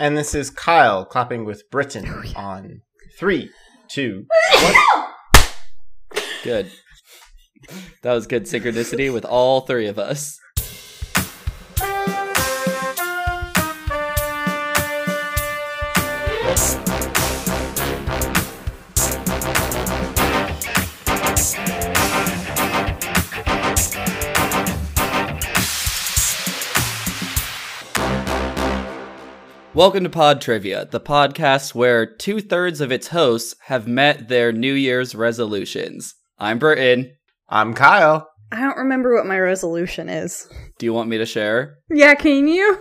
And this is Kyle clapping with Britain on three, two, one. Good. That was good synchronicity with all three of us. Welcome to Pod Trivia, the podcast where two thirds of its hosts have met their New Year's resolutions. I'm Burton. I'm Kyle. I don't remember what my resolution is. Do you want me to share? Yeah, can you?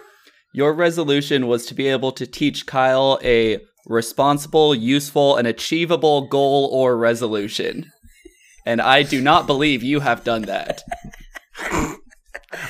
Your resolution was to be able to teach Kyle a responsible, useful, and achievable goal or resolution. And I do not believe you have done that.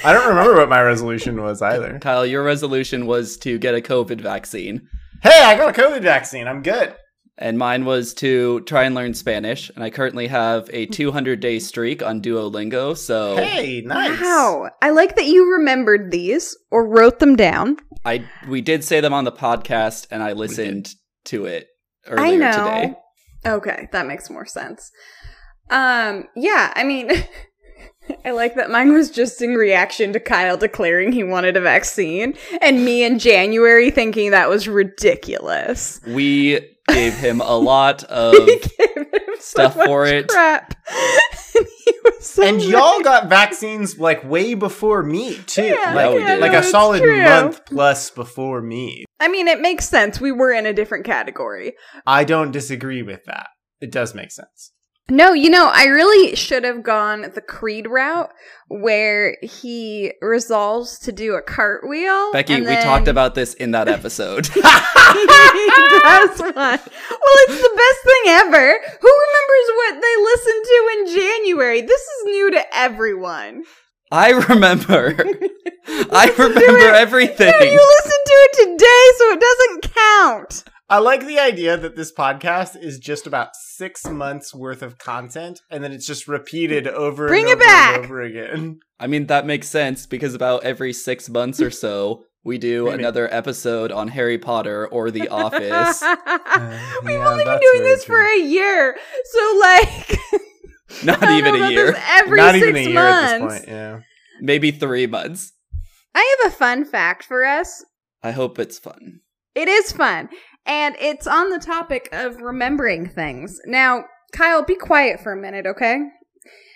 I don't remember what my resolution was either. Kyle, your resolution was to get a COVID vaccine, Hey, I got a COVID vaccine. I'm good. and mine was to try and learn Spanish. And I currently have a 200 day streak on Duolingo, so Hey, nice. Wow. I like that you remembered these or wrote them down. I we did say them on the podcast, and I listened to it earlier I know. today. Okay, that makes more sense. Um, yeah, I mean, I like that mine was just in reaction to Kyle declaring he wanted a vaccine and me in January thinking that was ridiculous. We gave him a lot of He gave him so stuff for it. Crap. and so And mad. y'all got vaccines like way before me too. Yeah, like, oh, yeah, like no, a solid true. month plus before me. I mean, it makes sense. We were in a different category. I don't disagree with that. It does make sense. No, you know, I really should have gone the Creed route where he resolves to do a cartwheel. Becky. and We talked about this in that episode. he does one. Well, it's the best thing ever. Who remembers what they listened to in January? This is new to everyone. I remember. I remember everything. No, you listened to it today, so it doesn't count. I like the idea that this podcast is just about six months worth of content, and then it's just repeated over Bring and it over back. and over again. I mean, that makes sense because about every six months or so, we do Maybe. another episode on Harry Potter or The Office. We've yeah, only been doing very this for a year, so like, Not I even a year. Every Not six even a year months. at this point. Yeah. Maybe three months. I have a fun fact for us. I hope it's fun. It is fun. And it's on the topic of remembering things. Now, Kyle, be quiet for a minute, okay?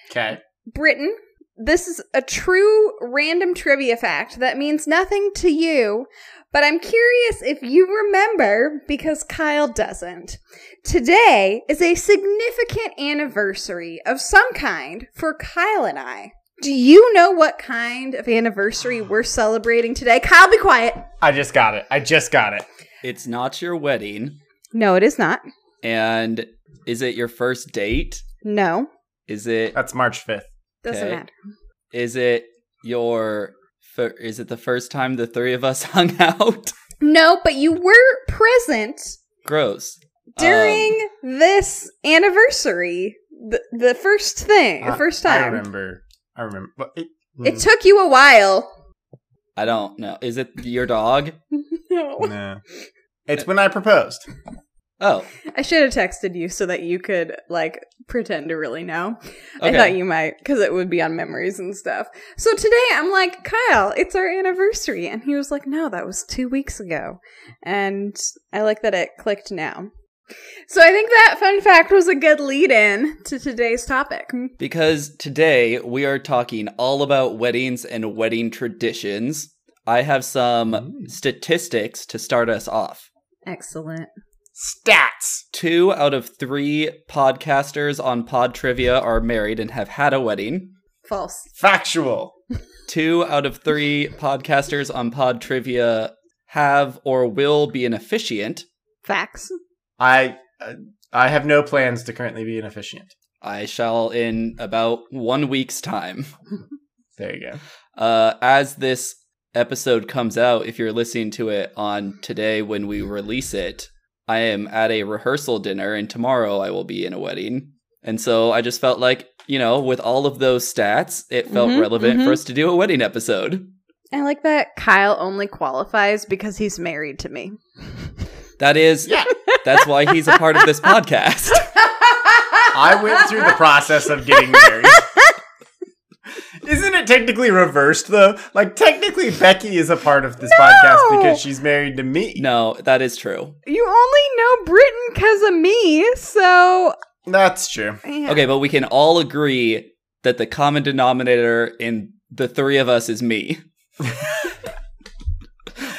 Okay. Britain, this is a true random trivia fact that means nothing to you, but I'm curious if you remember because Kyle doesn't. Today is a significant anniversary of some kind for Kyle and I. Do you know what kind of anniversary we're celebrating today? Kyle, be quiet. I just got it. I just got it. It's not your wedding. No, it is not. And is it your first date? No, Is it That's March 5th. doesn't Okay. matter. is it your fir- is it the first time the three of us hung out? No, but you were present Gross. during this anniversary. The, the first thing, the first time. I remember. I remember. But it, It mm, took you a while. I don't know. Is it your dog? No. no. It's when I proposed. Oh, I should have texted you so that you could, like, pretend to really know. I thought you might, because it would be on memories and stuff. So today I'm like, Kyle, it's our anniversary. And he was like, no, that was two weeks ago. And I like that it clicked now. So I think that fun fact was a good lead in to today's topic. because today we are talking all about weddings and wedding traditions. I have some Ooh. statistics to start us off. Excellent. Stats. Two out of three podcasters on Pod Trivia are married and have had a wedding. False. Factual. Two out of three podcasters on Pod Trivia have or will be an officiant. Facts. I uh, I have no plans to currently be an officiant. I shall in about one week's time. There you go. Uh, as this episode comes out, if you're listening to it on today when we release it, I am at a rehearsal dinner, and tomorrow I will be in a wedding. And so I just felt like, you know, with all of those stats, it felt Mhm, relevant mhm. for us to do a wedding episode. I like that Kyle only qualifies because he's married to me. That is, Yeah. that's why he's a part of this podcast. I went through the process of getting married. Isn't it technically reversed though? Like technically Becky is a part of this podcast because she's married to me. No, that is true. You only know Britain because of me, so. That's true. yeah. Okay, but we can all agree that the common denominator in the three of us is me.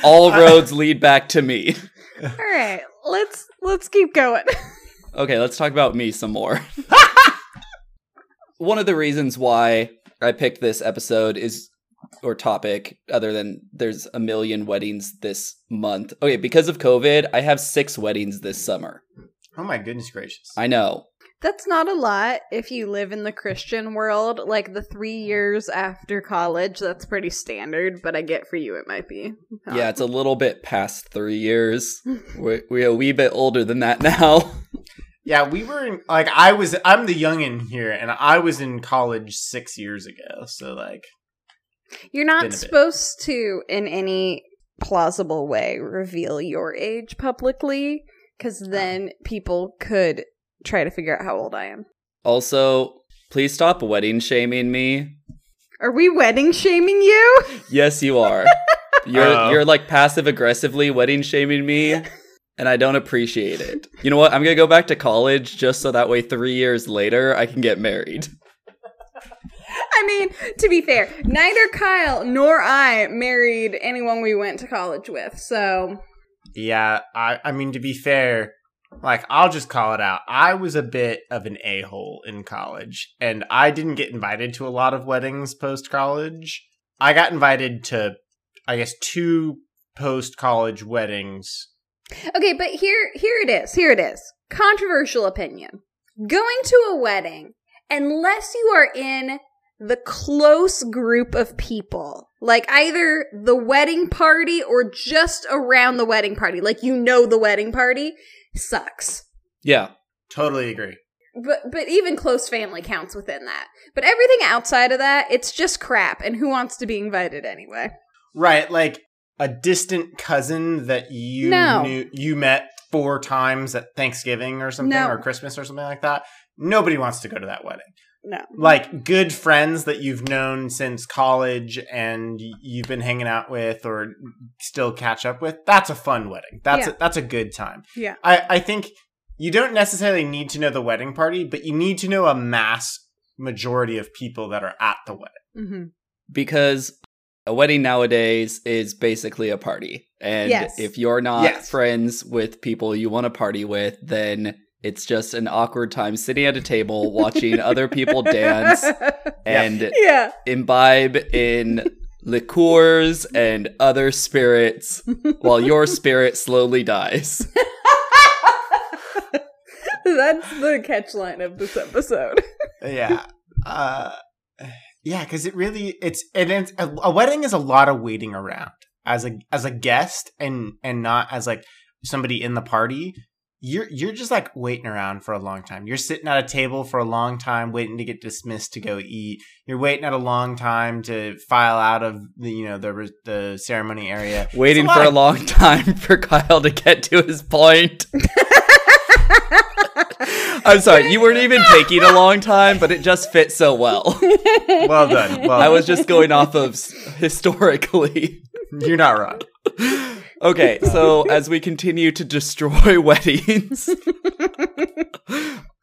all roads lead back to me. All right, let's let's keep going. Okay, let's talk about me some more. One of the reasons why I picked this episode is or topic other than there's a million weddings this month. Okay, because of COVID, I have 6 weddings this summer. Oh my goodness gracious. I know. That's not a lot if you live in the Christian world. Like the three years after college, that's pretty standard. But I get for you, it might be. Yeah, it's a little bit past 3 years. We're, we're a wee bit older than that now. Yeah, we were in like I was I'm the youngin here and I was in college 6 years ago. So like You're been a not bit. supposed to, in any plausible way, reveal your age publicly, because then people could try to figure out how old I am. Also, please stop wedding shaming me. Are we wedding shaming you? Yes, you are. You're Uh-oh. you're like passive aggressively wedding shaming me, and I don't appreciate it. You know what? I'm gonna go back to college just so that way three years later I can get married. I mean, to be fair, neither Kyle nor I married anyone we went to college with, so yeah, I I mean to be fair, like I'll just call it out. I was a bit of an a-hole in college and I didn't get invited to a lot of weddings post college. I got invited to I guess two post college weddings. Okay, but here here it is. Here it is. Controversial opinion. Going to a wedding, unless you are in the close group of people, like either the wedding party or just around the wedding party, like you know the wedding party, sucks. Yeah, Totally agree. But but even close family counts within that. But everything outside of that, it's just crap and who wants to be invited anyway? Right, like a distant cousin that you No. knew you met four times at Thanksgiving or something No. or Christmas or something like that. Nobody wants to go to that wedding. No. Like good friends that you've known since college and you've been hanging out with or still catch up with. That's a fun wedding. That's Yeah. a, that's a good time. Yeah. I I think you don't necessarily need to know the wedding party, but you need to know a mass majority of people that are at the wedding. Mm-hmm. because a wedding nowadays is basically a party, and Yes. if you're not Yes. friends with people you want to party with, then it's just an awkward time sitting at a table watching other people dance and yeah. imbibe in liqueurs and other spirits while your spirit slowly dies. That's the catchline of this episode. yeah uh yeah because it really it's and it's a, a wedding is a lot of waiting around. As a as a guest and and not as like somebody in the party you're you're just like waiting around for a long time. You're sitting at a table for a long time waiting to get dismissed to go eat. You're waiting at a long time to file out of the you know the the ceremony area. Waiting It's for lot. a long time for Kyle to get to his point. I'm sorry, you weren't even taking a long time, but it just fit so well. well done well I was just going off of s- historically. you're not wrong Okay, so as we continue to destroy weddings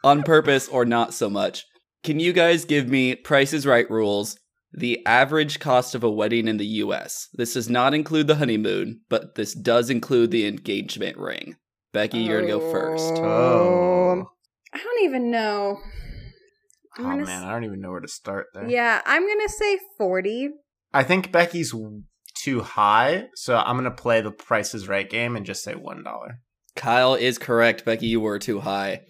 on purpose or not so much, can you guys give me Price is Right rules? The average cost of a wedding in the US. This does not include the honeymoon, but this does include the engagement ring. Becky, you're gonna go first. oh I don't even know. I'm oh man s- i don't even know where to start there Yeah, I'm gonna say 40. I think Becky's too high, so I'm gonna play the Price is Right game and just say one dollar. Kyle is correct. Becky, you were too high.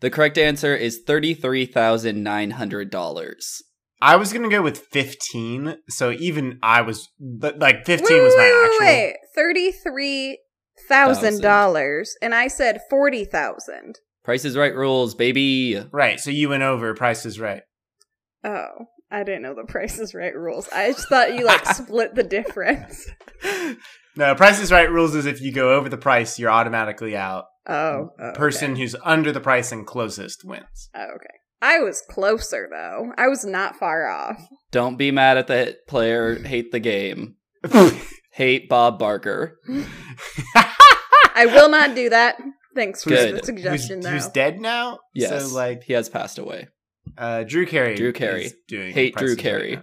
The correct answer is $33,900. I was gonna go with fifteen, so even I was but, like Wait, fifteen was my wait, actual. wait, Thirty-three thousand dollars, and I said forty thousand. Price is Right rules, baby. Right, so you went over Price is Right. Oh, I didn't know the Price is Right rules. I just thought you like split the difference. no, Price is Right rules is if you go over the price, you're automatically out. Oh, oh, Person okay. who's under the price and closest wins. Oh, okay. I was closer though. I was not far off. Don't be mad at the player. Hate the game. Hate Bob Barker. I will not do that. Thanks for Good. the who's, suggestion, though. who's dead now? Yes, So like he has passed away. uh, Drew Carey. Drew Carey. is doing Hate Drew is Right Carey.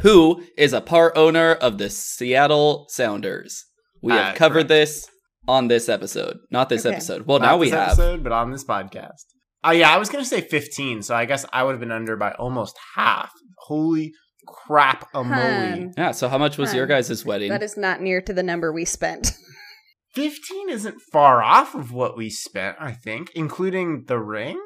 who is a part owner of the Seattle Sounders. We have Ah, covered correct. this on this episode. Not this Okay. episode. Well, Not now we have. episode, but on this podcast. Oh yeah, I was gonna say 15, so I guess I would have been under by almost half. Holy crap, a moly! Hun. Yeah, so how much was your Huh. guys' wedding? That is not near to the number we spent. 15 isn't far off of what we spent, I think, including the ring.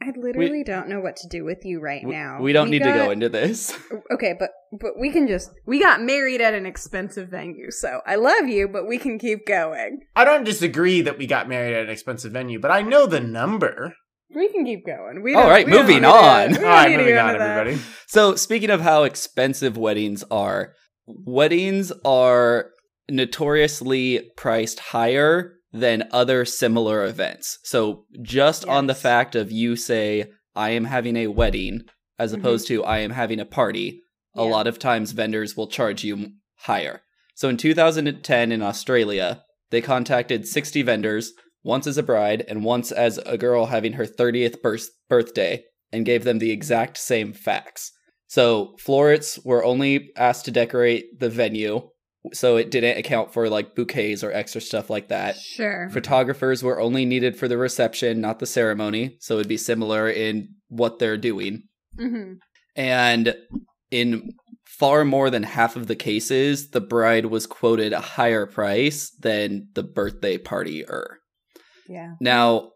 I literally don't know what to do with you right We- now. we don't need to go into this. Okay, but but we can just we got married at an expensive venue, so I love you, but we can keep going. I don't disagree that we got married at an expensive venue, but I know the number. We can keep going. We All we moving need to- on. we All don't right, need to moving on, into that. everybody. So, speaking of how expensive weddings are, weddings are notoriously priced higher than other similar events. So, just on the fact of you say, I am having a wedding, as Mhm. opposed to I am having a party, a lot of times vendors will charge you higher. So, in 2010 in Australia, they contacted 60 vendors, once as a bride and once as a girl having her 30th birth- birthday, and gave them the exact same facts. So florists were only asked to decorate the venue, so it didn't account for like bouquets or extra stuff like that. Sure. Photographers were only needed for the reception, not the ceremony, so it'd be similar in what they're doing. hmm And in far more than half of the cases, the bride was quoted a higher price than the birthday partier. Yeah. Now,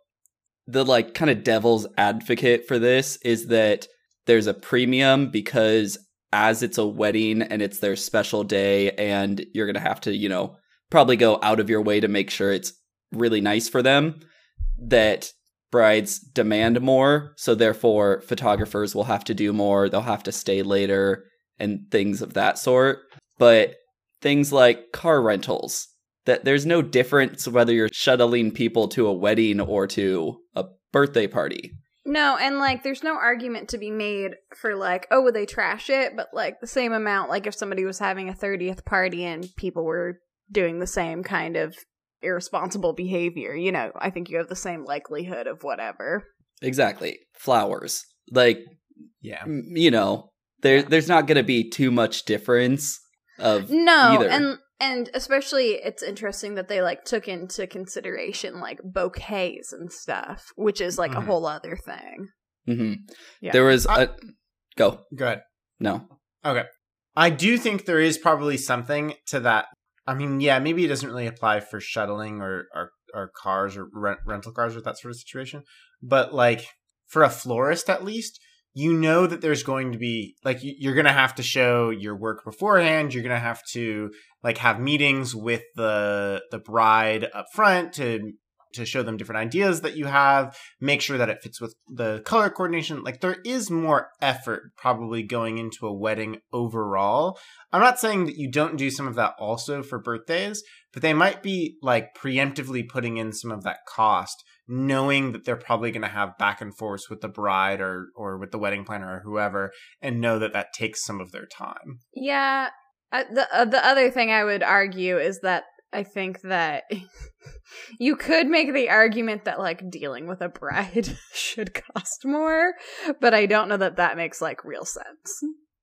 the like kind of devil's advocate for this is that there's a premium because as it's a wedding and it's their special day and you're going to have to, you know, probably go out of your way to make sure it's really nice for them that brides demand more, so therefore photographers will have to do more, they'll have to stay later and things of that sort. But things like car rentals, that there's no difference whether you're shuttling people to a wedding or to a birthday party. No, and like there's no argument to be made for like, oh, would they trash it? But like the same amount, like if somebody was having a 30th party and people were doing the same kind of irresponsible behavior, you know, I think you have the same likelihood of whatever. Exactly. Flowers. Like, Yeah. m- you know, there Yeah. there's not going to be too much difference of No, either. and and especially it's interesting that they like took into consideration like bouquets and stuff, which is like a Mhm. whole other thing. Mhm. Yeah. There was I- a go. Good. No. Okay. I do think there is probably something to that. I mean, yeah, maybe it doesn't really apply for shuttling or or, or cars or rent, rental cars or that sort of situation. But like for a florist, at least, you know that there's going to be like you- you're going to have to show your work beforehand. You're going to have to like have meetings with the the bride up front to to show them different ideas that you have make sure that it fits with the color coordination. Like there is more effort probably going into a wedding overall. I'm not saying that you don't do some of that also for birthdays, but they might be like preemptively putting in some of that cost, knowing that they're probably going to have back and forth with the bride or or with the wedding planner or whoever, and know that that takes some of their time. Yeah. Uh, the uh, the other thing I would argue is that I think that you could make the argument that like dealing with a bride should cost more, but I don't know that that makes like real sense.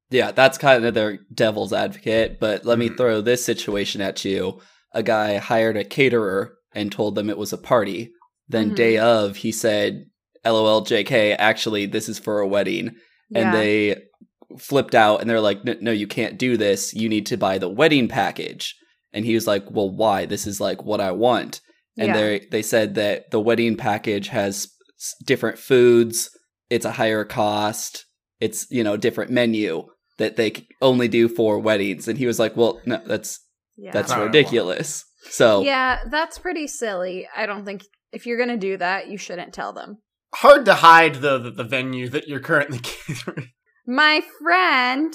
Yeah, that's kind of their devil's advocate. But let me Mhm. throw this situation at you. A guy hired a caterer and told them it was a party. Then, Mhm. day of, he said, LOL, JK, actually, this is for a wedding. And they flipped out and they're like, "No- no, you can't do this. You need to buy the wedding package. And he was like, well, why? This is like what I want. And Yeah. they they said that the wedding package has different foods. It's a higher cost. It's you know different menu that they only do for weddings. And he was like, well, no, that's yeah. that's Not what I want. ridiculous. So yeah, that's pretty silly. I don't think if you're gonna do that, you shouldn't tell them. Hard to hide the, that the venue that you're currently catering. My friend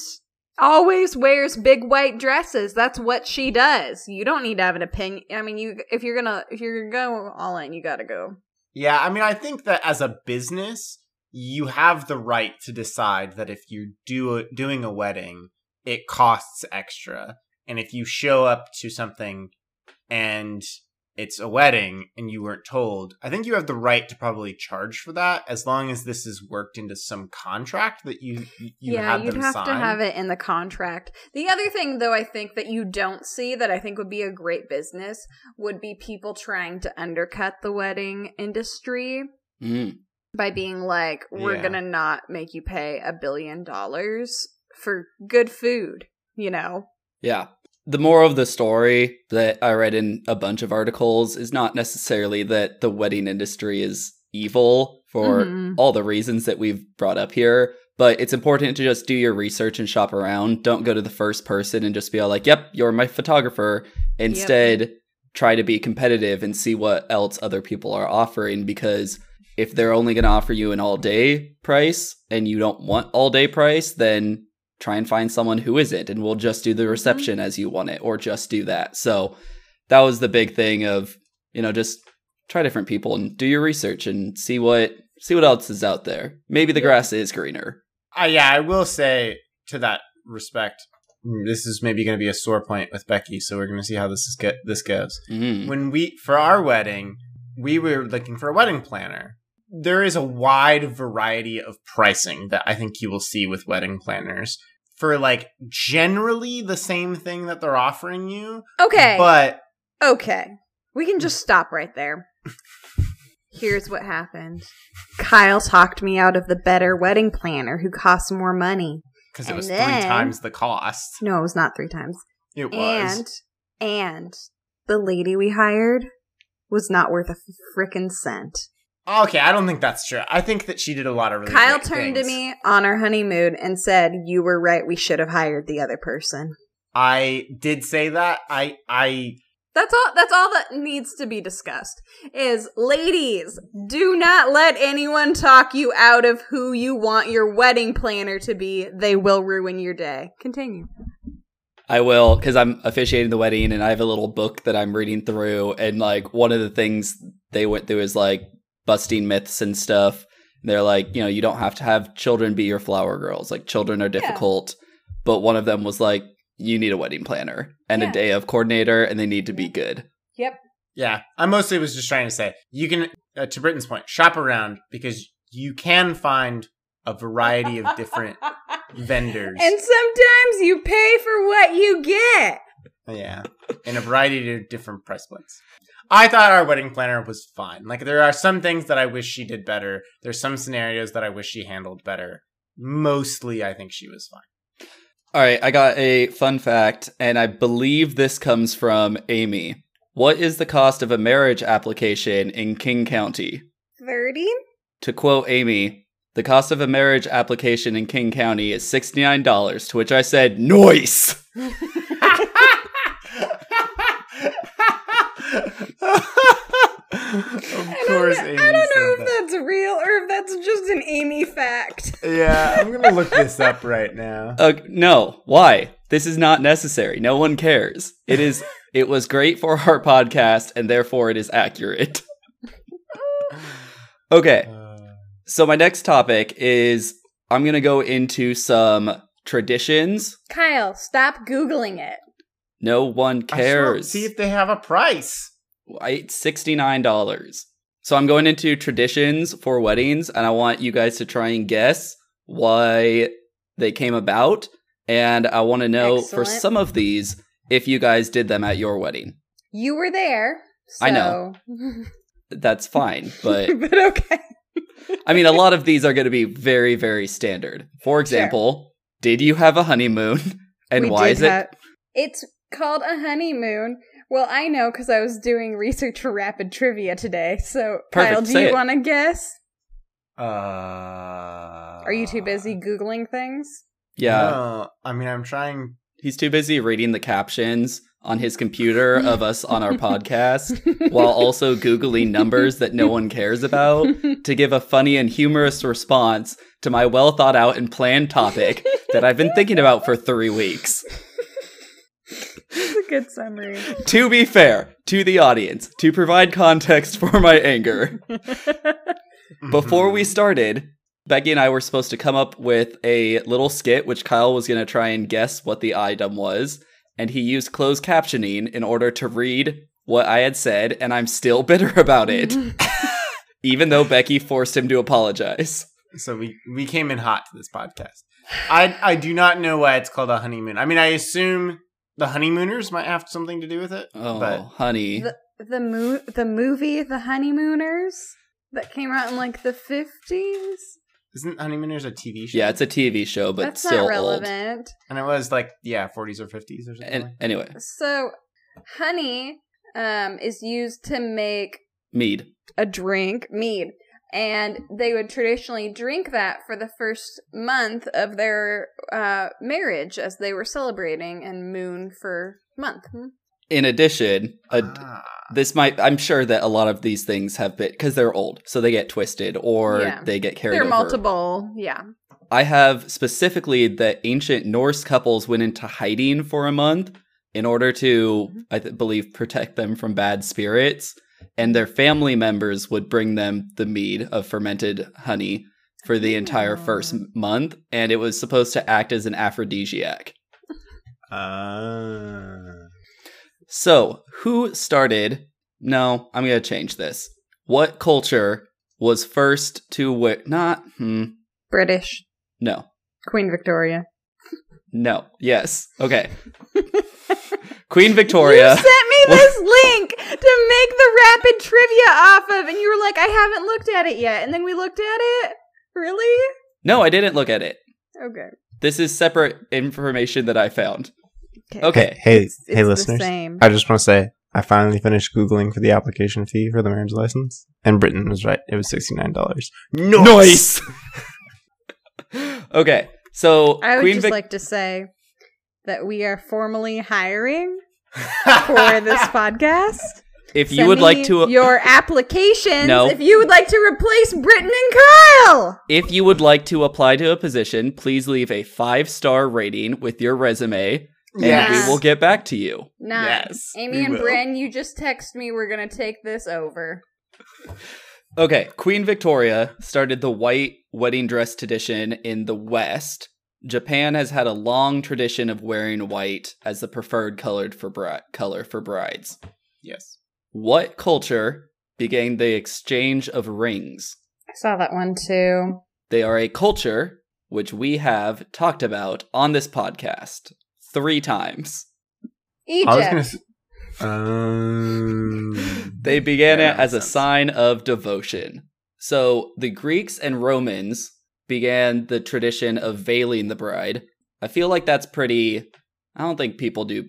always wears big white dresses. That's what she does. You don't need to have an opinion. I mean, you if you're gonna if you're gonna go all in, you gotta go. Yeah, I mean, I think that as a business, you have the right to decide that if you're do doing a wedding, it costs extra, and if you show up to something and it's a wedding and you weren't told, I think you have the right to probably charge for that as long as this is worked into some contract that you you yeah, had you'd them have sign. to have it in the contract. The other thing, though, I think that you don't see that I think would be a great business would be people trying to undercut the wedding industry Mm. by being like, "We're Yeah. gonna not make you pay a billion dollars for good food," you know. Yeah. The moral of the story that I read in a bunch of articles is not necessarily that the wedding industry is evil for Mhm. all the reasons that we've brought up here, but it's important to just do your research and shop around. Don't go to the first person and just be all like, yep, you're my photographer. Instead, try to be competitive and see what else other people are offering because if they're only going to offer you an all day price and you don't want all day price, then try and find someone who isn't and we'll just do the reception as you want it or just do that. So that was the big thing of, you know, just try different people and do your research and see what see what else is out there. Maybe the grass is greener. Uh, yeah, I will say to that respect, mm, this is maybe going to be a sore point with Becky, so we're going to see how this is get this goes. Mm. When we for our wedding, we were looking for a wedding planner. There is a wide variety of pricing that I think you will see with wedding planners for like generally the same thing that they're offering you, Okay. but Okay. We can just stop right there. Here's what happened. Kyle talked me out of the better wedding planner who costs more money. because it was then- three times the cost. No, it was not three times. It was. And and the lady we hired was not worth a frickin' cent. Okay, I don't think that's true. I think that she did a lot of really Kyle great turned things. to me on our honeymoon and said, "You were right. We should have hired the other person." I did say that. I I That's all that's all that needs to be discussed. Is ladies, do not let anyone talk you out of who you want your wedding planner to be. They will ruin your day. Continue. I will because I'm officiating the wedding and I have a little book that I'm reading through. And like one of the things they went through is like busting myths and stuff. They're like, you know, you don't have to have children be your flower girls. Like children are difficult. But one of them was like, you need a wedding planner and Yeah. a day of coordinator and they need to be good. Yep. yeah. I mostly was just trying to say you can uh, to Britain's point shop around because you can find a variety of different vendors. And sometimes you pay for what you get. Yeah, in a variety of different price points. I thought our wedding planner was fine. Like there are some things that I wish she did better. There's some scenarios that I wish she handled better. Mostly, I think she was fine. All right, I got a fun fact, and I believe this comes from Amy. What is the cost of a marriage application in King County? 30? To quote Amy, the cost of a marriage application in King County is $69, to which I said, Noise! of I course, don't, Amy know, I don't know if that. that's real or if that's just an Amy fact. Yeah, I'm gonna look this up right now. Uh, no, why? This is not necessary. No one cares. It is. It was great for our podcast, and therefore it is accurate. okay, Uh, so my next topic is I'm gonna go into some traditions. Kyle, stop Googling it. No one I cares. See if they have a price. It's $69. So I'm going into traditions for weddings, and I want you guys to try and guess why they came about. And I want to know for some of these if you guys did them at your wedding. You were there. So. I know. That's fine. But but okay. I mean, a lot of these are going to be very, very standard. For example, did you have a honeymoon? And We why is it? It's called a honeymoon. Well, I know because I was doing research for rapid trivia today. So, Perfect, Kyle, do say you want to guess? Uh, Are you too busy Googling things? yeah. No, I mean, I'm trying. He's too busy reading the captions on his computer of us on our podcast while also Googling numbers that no one cares about to give a funny and humorous response to my well thought out and planned topic that I've been thinking about for three weeks. That's a good summary. To be fair to the audience, to provide context for my anger, before we started, Becky and I were supposed to come up with a little skit, which Kyle was going to try and guess what the item was. And he used closed captioning in order to read what I had said, and I'm still bitter about it, even though Becky forced him to apologize. So we we came in hot to this podcast. I I do not know why it's called a honeymoon. I mean, I assume the honeymooners might have something to do with it. Oh, But honey. the the mo- the movie The Honeymooners that came out in like the fifties. isn't honeymooners a TV show? yeah, it's a TV show, but That's still not old. relevant. and it was like yeah, 40s or 50s or something. And like anyway, So, honey um, is used to make mead. a drink, mead, and they would traditionally drink that for the first month of their uh, marriage as they were celebrating, and moon for month. Hmm? In addition, a, Ah. this might i'm sure that a lot of these things have been because they're old so they get twisted or Yeah. they get carried There are over multiple, yeah. i have specifically that ancient norse couples went into hiding for a month in order to i th- believe protect them from bad spirits and their family members would bring them the mead of fermented honey for the entire first month and it was supposed to act as an aphrodisiac Ah. So, who started? No, I'm going to change this. What culture was first to wear? Not, hmm, British no, Queen Victoria. no, yes. Okay. Queen Victoria. You sent me this link to make the rapid trivia off of, and you were like, "I haven't looked at it yet." And then we looked at it. Really? No, I didn't look at it. Okay. This is separate information that I found. Okay. Hey, It's, hey, it's the listeners. same. I just want to say I finally finished googling for the application fee for the marriage license, and Britain was right. It was sixty nine dollars. Nice. okay, so I would Queen just Vic- like to say that we are formally hiring for this podcast. if you Send would me like to uh, your applications, No. if you would like to replace Britton and Kyle. If you would like to apply to a position, please leave a five star rating with your resume, and we will get back to you. Nice. Yes, Amy and will. Bryn, you just text me. We're gonna take this over. Okay, Queen Victoria started the white wedding dress tradition in the West. Japan has had a long tradition of wearing white as the preferred colored for bri- color for brides. Yes. What culture began the exchange of rings? I saw that one too. They are a culture which we have talked about on this podcast three times. Egypt. I was gonna. s um, They began Yeah, it that as a sense. sign of devotion. So the Greeks and Romans began the tradition of veiling the bride. I feel like that's pretty. I don't think people do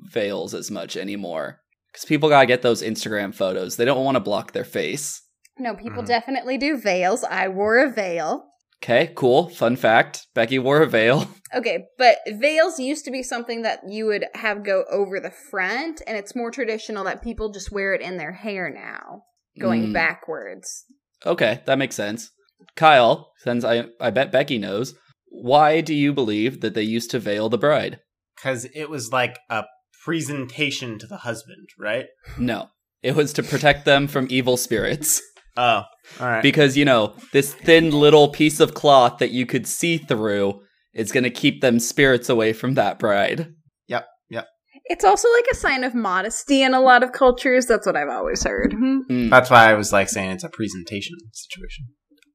veils as much anymore because people gotta get those Instagram photos. They don't want to block their face. no, people Mhm. definitely do veils. I wore a veil. Okay, cool. Fun fact: Becky wore a veil. Okay, but veils used to be something that you would have go over the front, and it's more traditional that people just wear it in their hair now, going Mm. backwards. Okay, that makes sense. Kyle, since I I bet Becky knows, why do you believe that they used to veil the bride? because it was like a presentation to the husband, right? No, it was to protect them from evil spirits. Oh, all right. because you know this thin little piece of cloth that you could see through is going to keep them spirits away from that bride. Yep, yep. It's also like a sign of modesty in a lot of cultures. That's what I've always heard. Mm. That's why I was like saying it's a presentation situation.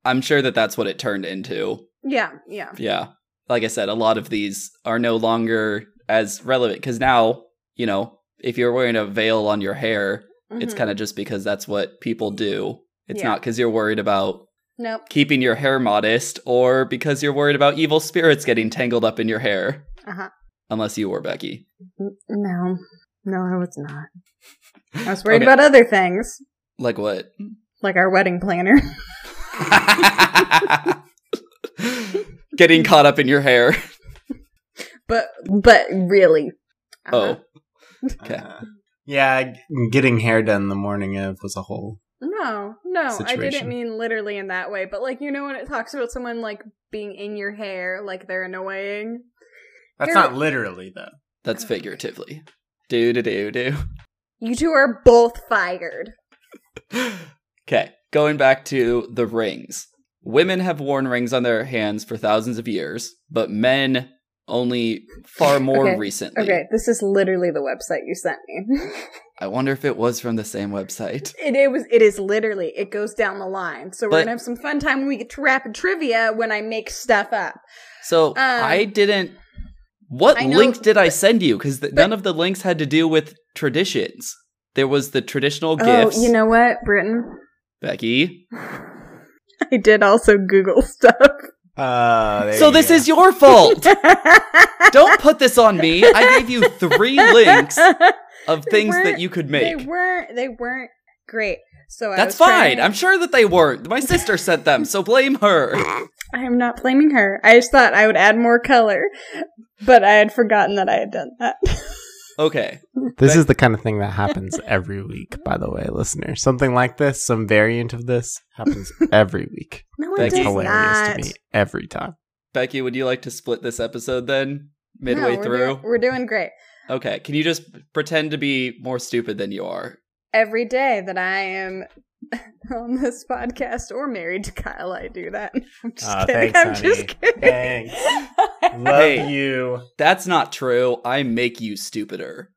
I'm sure that that's what it turned into. Yeah, yeah. Yeah, like I said, a lot of these are no longer as relevant because now you know if you're wearing a veil on your hair, it's Mhm. kind of just because that's what people do. It's Yeah. not because you're worried about nope. keeping your hair modest or because you're worried about evil spirits getting tangled up in your hair. Uh huh. Unless you were Becky. No, no, I was not. I was worried Okay. about other things, Like what? like our wedding planner. Getting caught up in your hair. but but really, uh-huh. Oh. Okay. Uh, yeah, getting hair done the morning of was a whole. No, no, I didn't mean literally in that way. But like you know when it talks about someone like being in your hair, like they're annoying. That's Hair- not literally though. That's figuratively. Do do do do. You two are both fired. Okay, going back to the rings. Women have worn rings on their hands for thousands of years, but men only far more Okay, recently. Okay, this is literally the website you sent me. I wonder if it was from the same website. It, it was. It is literally. It goes down the line. So we're But- gonna have some fun time when we get to rapid trivia when I make stuff up. So I didn't. What Um, I know- link did I send you? Because none of the links had to do with traditions. There was the traditional gifts. Oh, you know what, Britain? Becky. I did also Google stuff. Uh, there So you this go. is your fault. Don't put this on me. I gave you three links of things that you could make. They make. weren't. They weren't great. So I That's fine. trying- I'm sure that they weren't. My sister sent them, so blame her. I am not blaming her. I just thought I would add more color, but I had forgotten that I had done that. Okay. This is the kind of thing that happens every week, by the way, listener. Something like this, some variant of this, happens every week. no, Becky- it It's hilarious not. to me every time. Becky, would you like to split this episode then? Midway No, we're through? doing- we're doing great. Okay. Can you just pretend to be more stupid than you are? Every day that I am on this podcast or married to Kyle, I do that. I'm just Aw, kidding. thanks, I'm honey. just kidding. Thanks. Love Hey. you. That's not true. I make you stupider.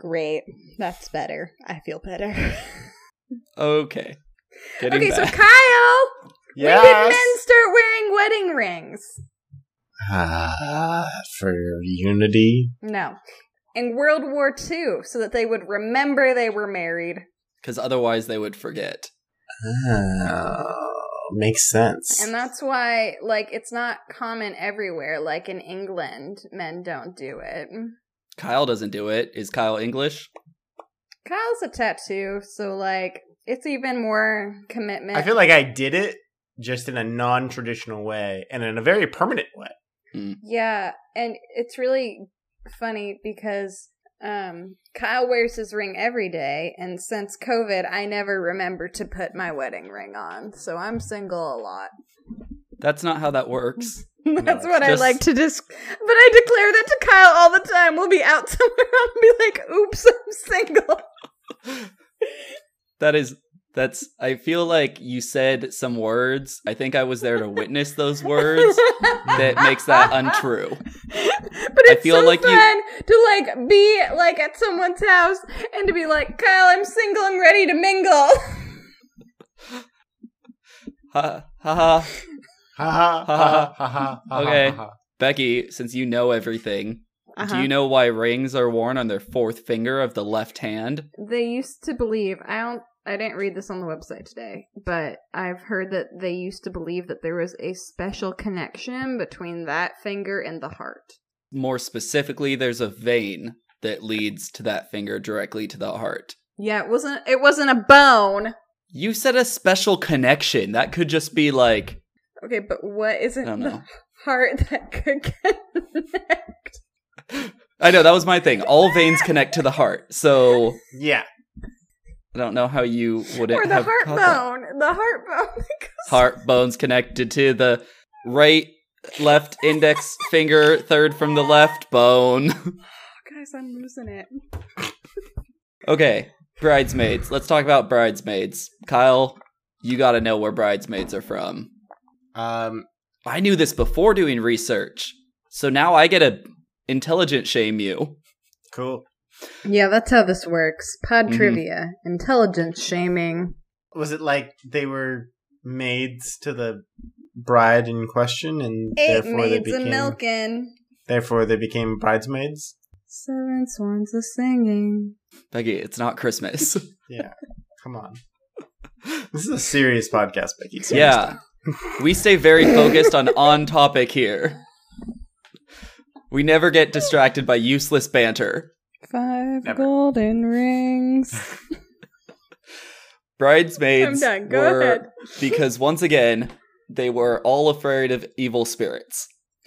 Great. That's better. I feel better. Okay. Getting okay, so back. Kyle, when did men start wearing wedding rings? Ah, for unity. No. In World War II, so that they would remember they were married. Because otherwise they would forget. Oh, makes sense. And that's why, like, it's not common everywhere. Like in England, men don't do it. Kyle doesn't do it. Is Kyle English? Kyle's a tattoo, so, like, it's even more commitment. I feel like I did it just in a non-traditional way and in a very permanent way. Mm. Yeah, and it's really funny because um Kyle wears his ring every day and since COVID I never remember to put my wedding ring on. So I'm single a lot. That's not how that works. That's it's what I like to dis but I declare that to Kyle all the time. We'll be out somewhere I'll be like, oops, I'm single. That is that's I feel like you said some words. I think I was there to witness those words. that makes that untrue. But it's feel so like you- fun to like be like at someone's house and to be like, Kyle, I'm single, I'm ready to mingle. Ha ha ha. Ha ha ha ha ha ha. Okay. ha, ha. Becky, since you know everything, do Uh-huh. you know why rings are worn on their fourth finger of the left hand? They used to believe I don't I didn't read this on the website today, but I've heard that they used to believe that there was a special connection between that finger and the heart. More specifically, there's a vein that leads to that finger directly to the heart. Yeah, it wasn't it wasn't a bone. You said a special connection. That could just be like, Okay, but what is I it don't the know. heart that could connect? I know that was my thing. All veins connect to the heart. So Yeah. I don't know how you would or the have heart caught that. bone. The heart bone. because- Heart bones connected to the right, left index finger, third from the left bone. Guys, I'm losing it. okay, bridesmaids. Let's talk about bridesmaids. Kyle, you got to know where bridesmaids are from. Um. I knew this before doing research, so now I get to intelligent shame you. Cool. Yeah, that's how this works. Pod Mhm. trivia, intelligence shaming. Was it like they were maids to the bride in question, and Eight therefore they maids a became milking. therefore they became bridesmaids? Seven swans a singing. Becky, it's not Christmas. Yeah. Come on. This is a serious podcast, Becky. Seriously. yeah. We stay very focused on on topic here. We never get distracted by useless banter. Five Never. golden rings. Bridesmaids I'm done. Go were ahead. because once again they were all afraid of evil spirits.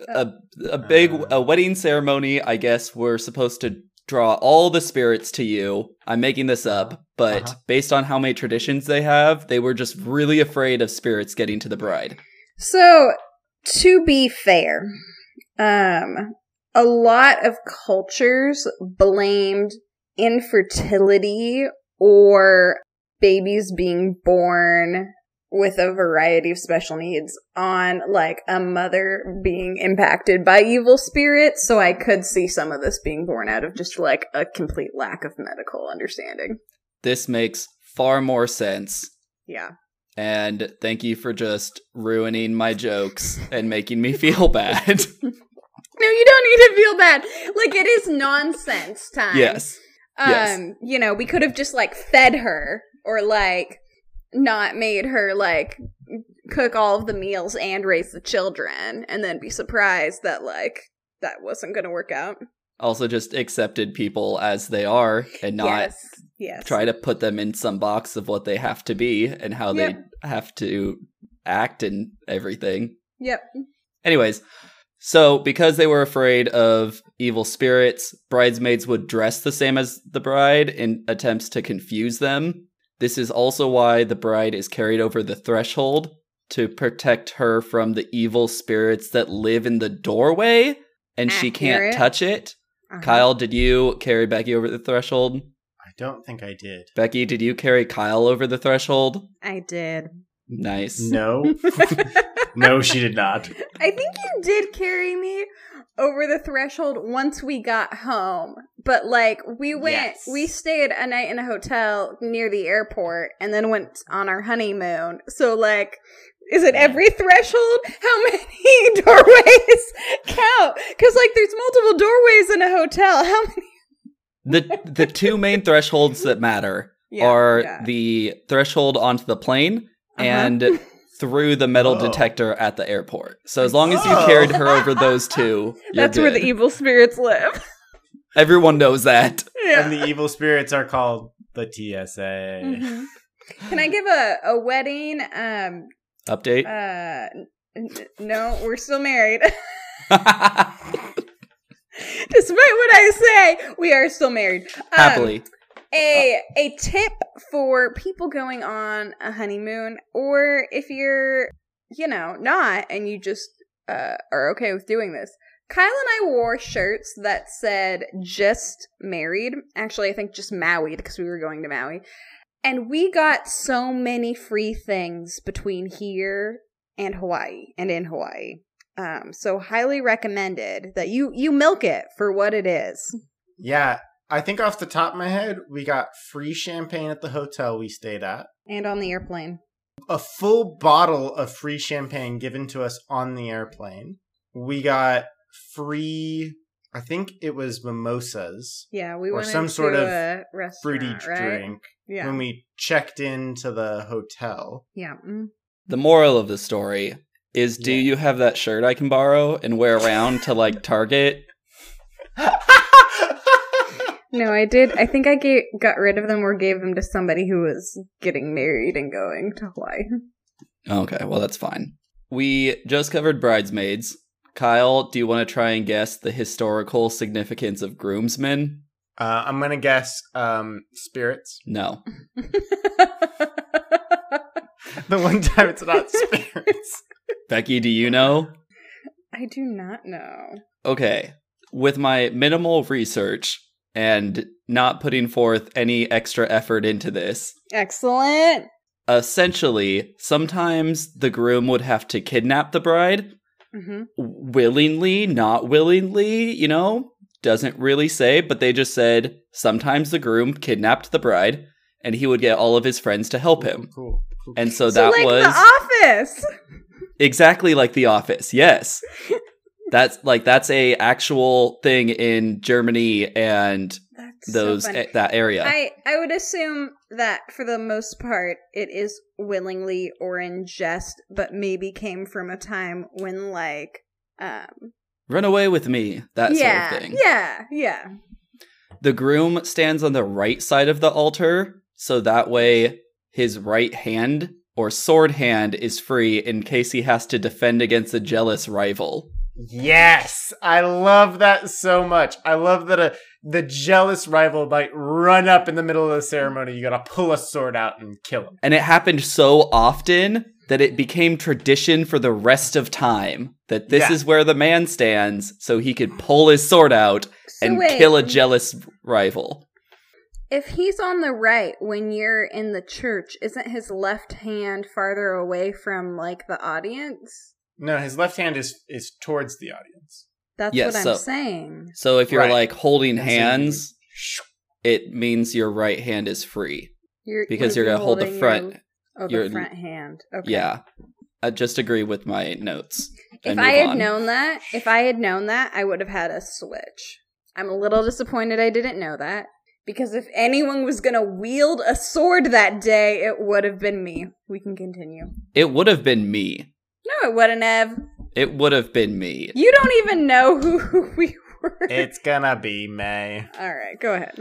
A a big Uh. a wedding ceremony, I guess, we're supposed to draw all the spirits to you. I'm making this up, but Uh-huh. based on how many traditions they have, they were just really afraid of spirits getting to the bride. So, to be fair, um, a lot of cultures blamed infertility or babies being born with a variety of special needs on like a mother being impacted by evil spirits. So I could see some of this being born out of just like a complete lack of medical understanding. This makes far more sense. Yeah. And thank you for just ruining my jokes and making me feel bad. No, you don't need to feel bad. Like it is nonsense time. yes. Um, Yes. you know, we could have just like fed her or like not made her like cook all of the meals and raise the children and then be surprised that like that wasn't going to work out. Also, just accepted people as they are and not yes. Yes. try to put them in some box of what they have to be and how Yep. they have to act and everything. Yep. Anyways, so because they were afraid of evil spirits, bridesmaids would dress the same as the bride in attempts to confuse them. This is also why the bride is carried over the threshold to protect her from the evil spirits that live in the doorway and she can't touch it. Uh-huh. Kyle, did you carry Becky over the threshold? I don't think I did. Becky, did you carry Kyle over the threshold? I did. Nice. No. no, she did not. I think you did carry me over the threshold once we got home. But like we went Yes. we stayed a night in a hotel near the airport and then went on our honeymoon. So like is it every threshold? How many doorways count? Cuz like there's multiple doorways in a hotel. How many the the two main thresholds that matter Yeah, are yeah. the threshold onto the plane Uh-huh. and through the metal Oh. detector at the airport. So as long as you Oh. carried her over those two, you're That's where the evil spirits live. everyone knows that. And the evil spirits are called the TSA. Mhm. Can I give a, a wedding um Update. Uh, n- n- no, we're still married. Despite what I say, we are still married. Um, Happily. a a tip for people going on a honeymoon, or if you're, you know, not, and you just uh, are okay with doing this. Kyle and I wore shirts that said "just married." Actually, I think just Maui because we were going to Maui, and we got so many free things between here and Hawaii and in Hawaii. Um, so highly recommended that you you milk it for what it is. Yeah, I think off the top of my head, we got free champagne at the hotel we stayed at. And on the airplane. A full bottle of free champagne given to us on the airplane. We got free, I think it was mimosas, Yeah, we Or some sort of a fruity right? drink Yeah, when we checked into the hotel. yeah. mm. The moral of the story is do Yeah. you have that shirt I can borrow and wear around to like Target? No, I did. I think I gave, got rid of them or gave them to somebody who was getting married and going to Hawaii. Okay, well that's fine. We just covered bridesmaids. Kyle, do you want to try and guess the historical significance of groomsmen? Uh, I'm gonna guess um, spirits. No. The one time it's not spirits. Becky, do you know? I do not know. Okay. With my minimal research and not putting forth any extra effort into this, Excellent. essentially, sometimes the groom would have to kidnap the bride hmm willingly, not willingly, you know, doesn't really say, but they just said sometimes the groom kidnapped the bride and he would get all of his friends to help him. Cool. cool. And so So, that like was The Office. exactly like The Office. Yes. That's like that's a actual thing in Germany and That's those so funny. eh, that area. I I would assume that for the most part it is willingly or in jest, but maybe came from a time when like um Run away with me. That yeah sort of thing. yeah yeah The groom stands on the right side of the altar, so that way his right hand or sword hand is free in case he has to defend against a jealous rival. Yes, I love that so much. I love that a the jealous rival might run up in the middle of the ceremony. You gotta pull a sword out and kill him. And it happened so often that it became tradition for the rest of time that this Yeah. is where the man stands so he could pull his sword out So and wait, kill a jealous rival. If he's on the right when you're in the church, isn't his left hand farther away from like the audience? No, his left hand is is towards the audience. That's Yes, what I'm so- saying. So if you're Right. like holding And so you- hands, it means your right hand is free You're because you'd you're gonna hold the front. Your, oh, your- the front hand. Okay. Yeah. I just agree with my notes. If I had on. known that, if I had known that, I would have had a switch. I'm a little disappointed I didn't know that because if anyone was going to wield a sword that day, it would have been me. We can continue. It would have been me. No, it wouldn't have. It would have been me. You don't even know who, who we were. It's gonna be May. All right, go ahead.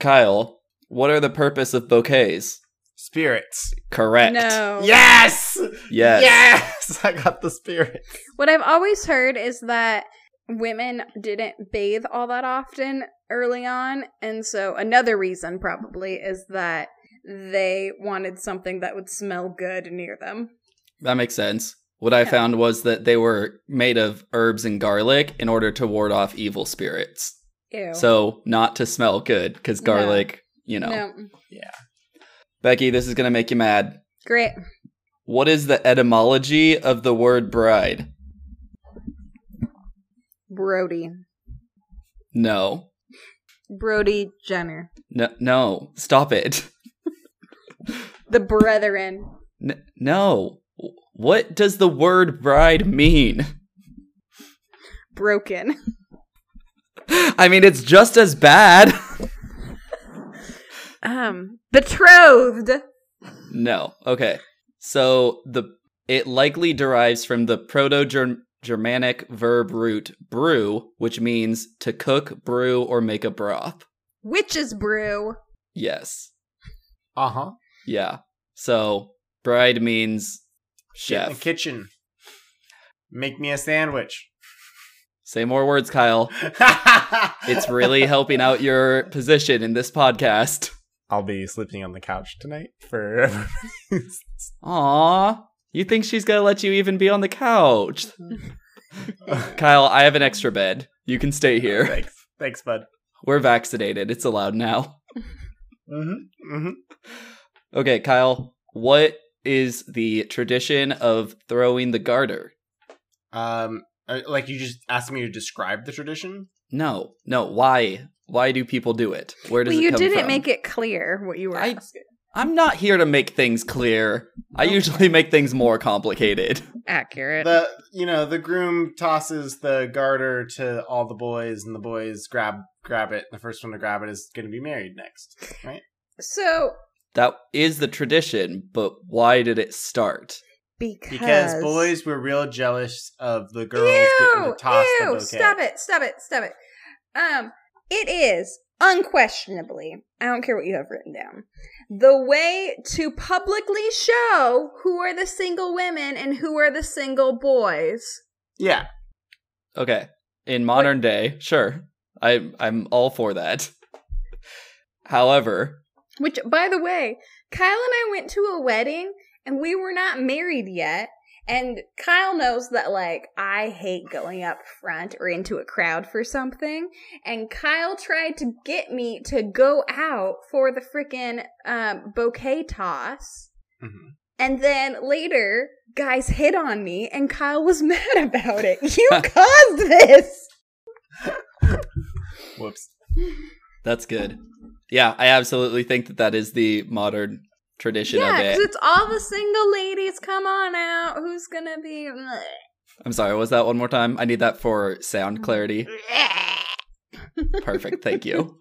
Kyle, what are the purpose of bouquets? Spirits. Correct. No. Yes. Yes. Yes. I got the spirits. What I've always heard is that women didn't bathe all that often early on. And so another reason probably is that they wanted something that would smell good near them. That makes sense. What I Yeah. found was that they were made of herbs and garlic in order to ward off evil spirits. Ew. So, not to smell good, because No. garlic, you know. no. Becky, this is going to make you mad. Great. What is the etymology of the word bride? Brody. No. Brody Jenner. No, no. Stop it. The brethren. N- no. What does the word bride mean? Broken. I mean, it's just as bad. Um, betrothed. No. Okay. So the it likely derives from the Proto-Germanic verb root brew, which means to cook, brew, or make a broth. Witch's brew. Yes. Uh huh. Yeah. So bride means Get in the chef. kitchen. Make me a sandwich. Say more words, Kyle. It's really helping out your position in this podcast. I'll be sleeping on the couch tonight for. Aw. You think she's gonna let you even be on the couch? Kyle, I have an extra bed. You can stay here. Thanks. Thanks, bud. We're vaccinated. It's allowed now. Mm-hmm. Mm-hmm. Okay, Kyle, what is the tradition of throwing the garter? Um, uh, like you just asked me to describe the tradition. No, no. Why? Why do people do it? Where does Well, it you come didn't from? make it clear what you were I- asking. I'm not here to make things clear. I usually make things more complicated. Accurate. The you know the groom tosses the garter to all the boys, and the boys grab grab it. The first one to grab it is going to be married next, right? so, That is the tradition, but why did it start? because, Because boys were real jealous of the girls getting to Ew, the bouquet. stop it, stop it, stop it. Um, it is unquestionably, I don't care what you have written down, the way to publicly show who are the single women and who are the single boys. Yeah, Okay, in modern day, sure, I I'm all for that. However, Which, by the way, Kyle and I went to a wedding and we were not married yet. And Kyle knows that, like, I hate going up front or into a crowd for something. And Kyle tried to get me to go out for the freaking um, bouquet toss. Mhm. And then later, guys hit on me, and Kyle was mad about it. You caused this! whoops. that's good. Yeah, I absolutely think that that is the modern tradition Yeah, of because it. it's all the single ladies. Come on out. Who's gonna be. I'm sorry, was that one more time? I need that for sound clarity. Perfect, thank you.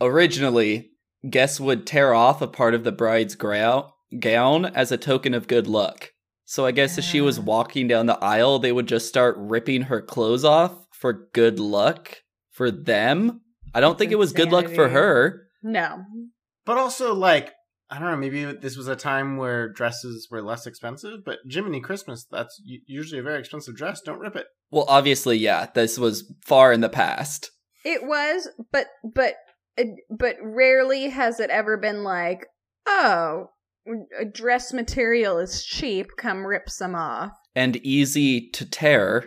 Originally, guests would tear off a part of the bride's gown as a token of good luck. So I guess as she was Ah. walking down the aisle, they would just start ripping her clothes off for good luck for them. I don't think it was good luck for her. No. But also, like, I don't know, maybe this was a time where dresses were less expensive, but Jiminy Christmas, that's usually a very expensive dress. Don't rip it. Well, obviously, yeah, this was far in the past. It was, but but uh, but rarely has it ever been like, oh, a dress material is cheap. Come rip some off. And easy to tear.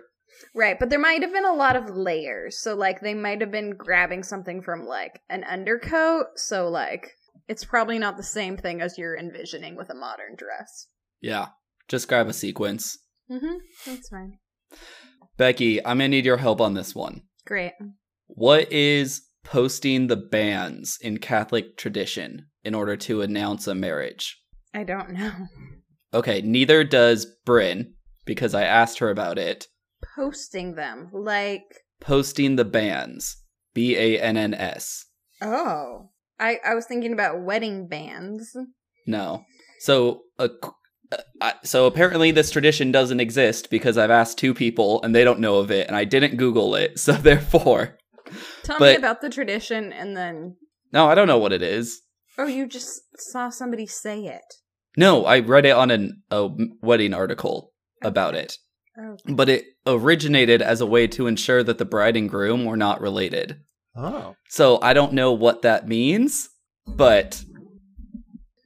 Right, but there might have been a lot of layers. So like they might have been grabbing something from like an undercoat. So like it's probably not the same thing as you're envisioning with a modern dress. Yeah. Just grab a sequence. Mm-hmm. That's fine. Becky, I'm gonna need your help on this one. Great. What is posting the banns in Catholic tradition in order to announce a marriage? I don't know. Okay, neither does Bryn, because I asked her about it. Posting them like Posting the banns. B A N N S. oh, I I was thinking about wedding bands. No. So, uh, uh, so apparently this tradition doesn't exist because I've asked two people and they don't know of it, and I didn't Google it. So therefore, Tell me about the tradition, and then no, I don't know what it is. oh, you just saw somebody say it. No, I read it on an, a wedding article about it. Oh, But it originated as a way to ensure that the bride and groom were not related. Oh. So I don't know what that means, but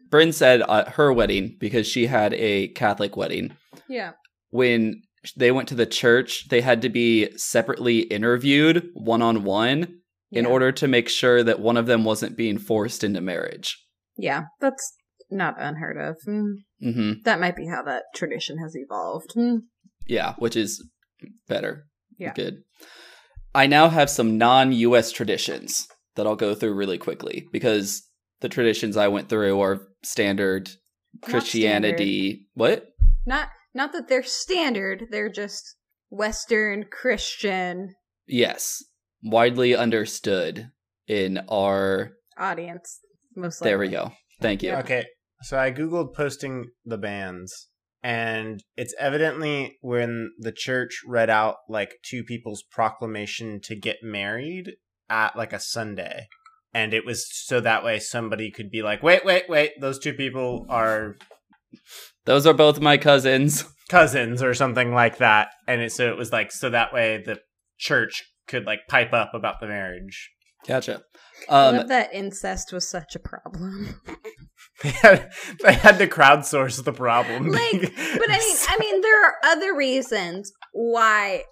Bryn said at her wedding, because she had a Catholic wedding, yeah. when they went to the church, they had to be separately interviewed one on one in order to make sure that one of them wasn't being forced into marriage. Yeah, that's not unheard of. Mm, hmm That might be how that tradition has evolved. Mm. Yeah, which is better. Yeah. Good. I now have some non US traditions that I'll go through really quickly because the traditions I went through are standard Not Christianity. What? Not not that they're standard, they're just Western Christian Yes. Widely understood in our. audience. Most There we go. Thank you. Okay. So I googled posting the banns, and it's evidently when the church read out like two people's proclamation to get married at like a Sunday. And it was so that way somebody could be like, wait, wait, wait, those two people are Those are both my cousins. cousins or something like that. And it, so it was like, so that way the church could like pipe up about the marriage. Gotcha. I Um, love that incest was such a problem. They had, they had to crowdsource the problem. Like, But I mean, I mean, there are other reasons why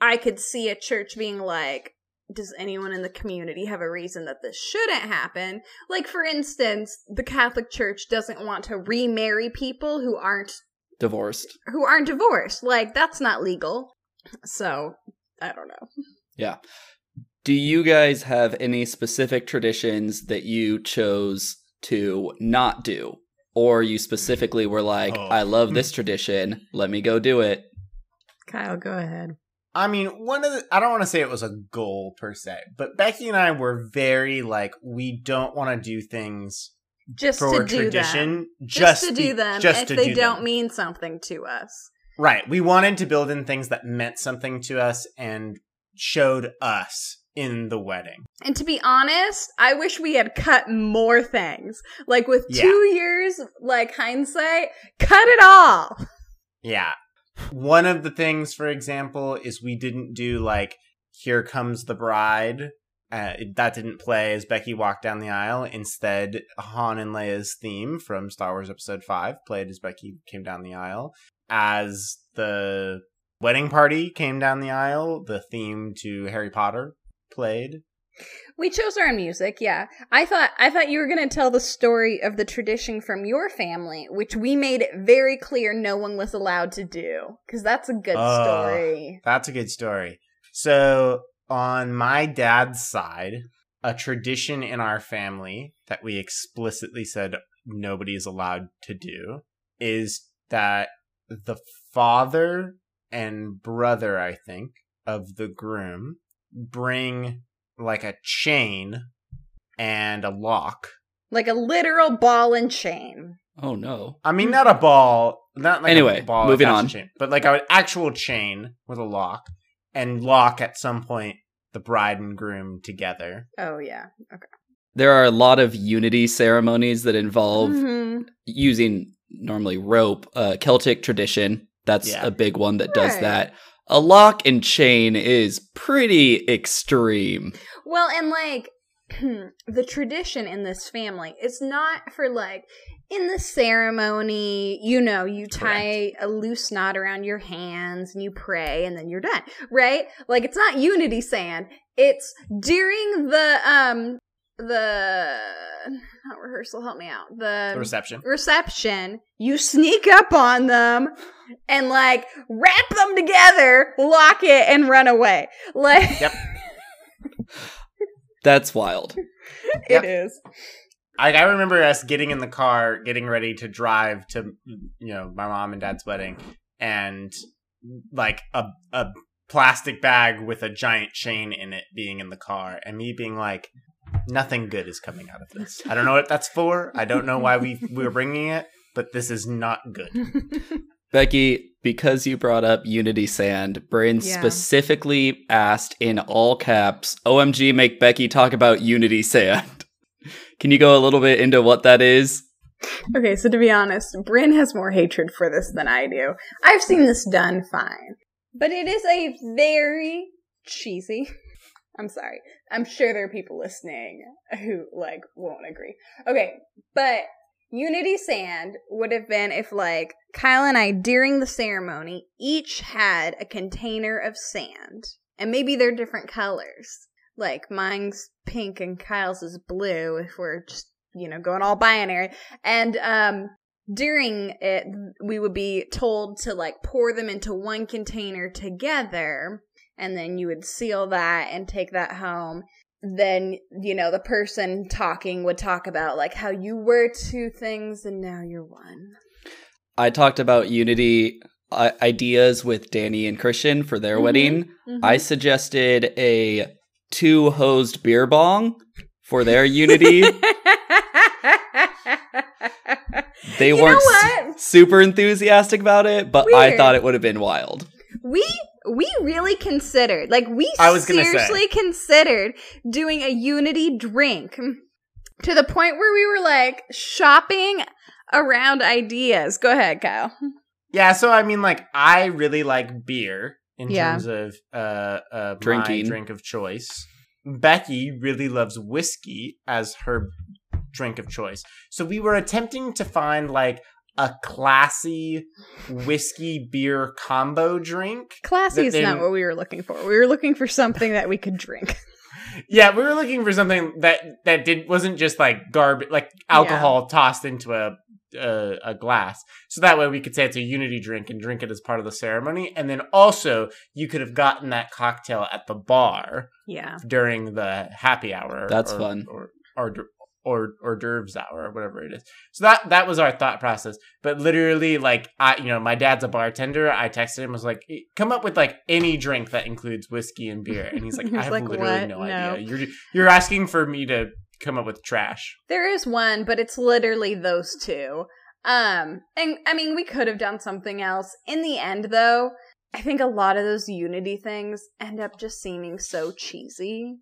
I could see a church being like, does anyone in the community have a reason that this shouldn't happen? Like, for instance, the Catholic Church doesn't want to remarry people who aren't divorced. who aren't divorced. Like, that's not legal. So, I don't know. Yeah. Do you guys have any specific traditions that you chose to not do? Or you specifically were like, Oh. I love hmm. this tradition, let me go do it. Kyle, go ahead. I mean, one of the, I don't want to say it was a goal per se, but Becky and I were very like, we don't want to do things Just for to do tradition, them. just, Just, to do them just if to they do don't them. mean something to us. right. We wanted to build in things that meant something to us and showed us in the wedding. And to be honest, I wish we had cut more things. Like with Yeah. two years, like hindsight, cut it all. Yeah. One of the things, for example, is we didn't do like "Here Comes the Bride." Uh, that didn't play as Becky walked down the aisle. Instead, Han and Leia's theme from Star Wars Episode Five played as Becky came down the aisle. As the wedding party came down the aisle, the theme to Harry Potter played. We chose our own music, yeah. I thought I thought you were gonna tell the story of the tradition from your family, which we made it very clear no one was allowed to do. Because that's a good story. That's a good story. So, on my dad's side, a tradition in our family that we explicitly said nobody is allowed to do is that the father and brother, I think, of the groom bring like a chain and a lock. Like a literal ball and chain. Oh no. I mean, not a ball, not like Anyway, a ball moving on. chain, but like an actual chain with a lock, and lock at some point the bride and groom together. Oh yeah. Okay. There are a lot of unity ceremonies that involve Mhm. using normally rope, uh, Celtic tradition. That's Yeah. a big one that does Right. that. A lock and chain is pretty extreme. Well, and like the tradition in this family is not for like in the ceremony, you know, you tie a loose knot around your hands and you pray and then you're done, right? Like it's not unity sand. It's during the um the not rehearsal, help me out. The, The reception. reception, you sneak up on them and like wrap them together, lock it, and run away. Like Yep. That's wild. Yep. it is. I, I remember us getting in the car, getting ready to drive to you know my mom and dad's wedding, and like a a plastic bag with a giant chain in it being in the car, and me being like, nothing good is coming out of this. I don't know what that's for. I don't know why we we were bringing it, but this is not good. Becky, because you brought up Unity Sand, Bryn Yeah. specifically asked in all caps, OMG, make Becky talk about Unity Sand. Can you go a little bit into what that is? Okay, so to be honest, Bryn has more hatred for this than I do. I've seen this done fine. But it is a very cheesy. I'm sorry. I'm sure there are people listening who, like, won't agree. Okay, but Unity Sand would have been if, like, Kyle and I, during the ceremony, each had a container of sand. And maybe they're different colors. Like, mine's pink and Kyle's is blue if we're just, you know, going all binary. And, um, during it, we would be told to like pour them into one container together, and then you would seal that and take that home. Then, you know, the person talking would talk about like how you were two things and now you're one. I talked about Unity uh, ideas with Danny and Christian for their Mhm. wedding. I suggested a two hosed beer bong for their Unity. They You weren't su- super enthusiastic about it, but I thought it would have been wild. we we really considered like we I was gonna say. seriously considered doing a unity drink to the point where we were like shopping around ideas go ahead kyle Yeah, so I mean, like, I really like beer in Yeah. terms of uh, uh, Drinking. my drink of choice. Becky really loves whiskey as her drink of choice. So we were attempting to find like a classy whiskey beer combo drink. classy is they- not what we were looking for we were looking for something that we could drink Yeah, we were looking for something that that did wasn't just like garbage, like alcohol tossed into a, a a glass. So that way we could say it's a unity drink and drink it as part of the ceremony. And then also you could have gotten that cocktail at the bar yeah during the happy hour. That's or, fun. Or or or hors d'oeuvres hour or whatever it is. So that that was our thought process. But literally, like I, you know, my dad's a bartender. I texted him was like, come up with like any drink that includes whiskey and beer, and he's like, He's I have like, literally "What? no, No." idea. You're you're asking for me to come up with trash. there is one but it's literally those two um and i mean we could have done something else in the end though i think a lot of those unity things end up just seeming so cheesy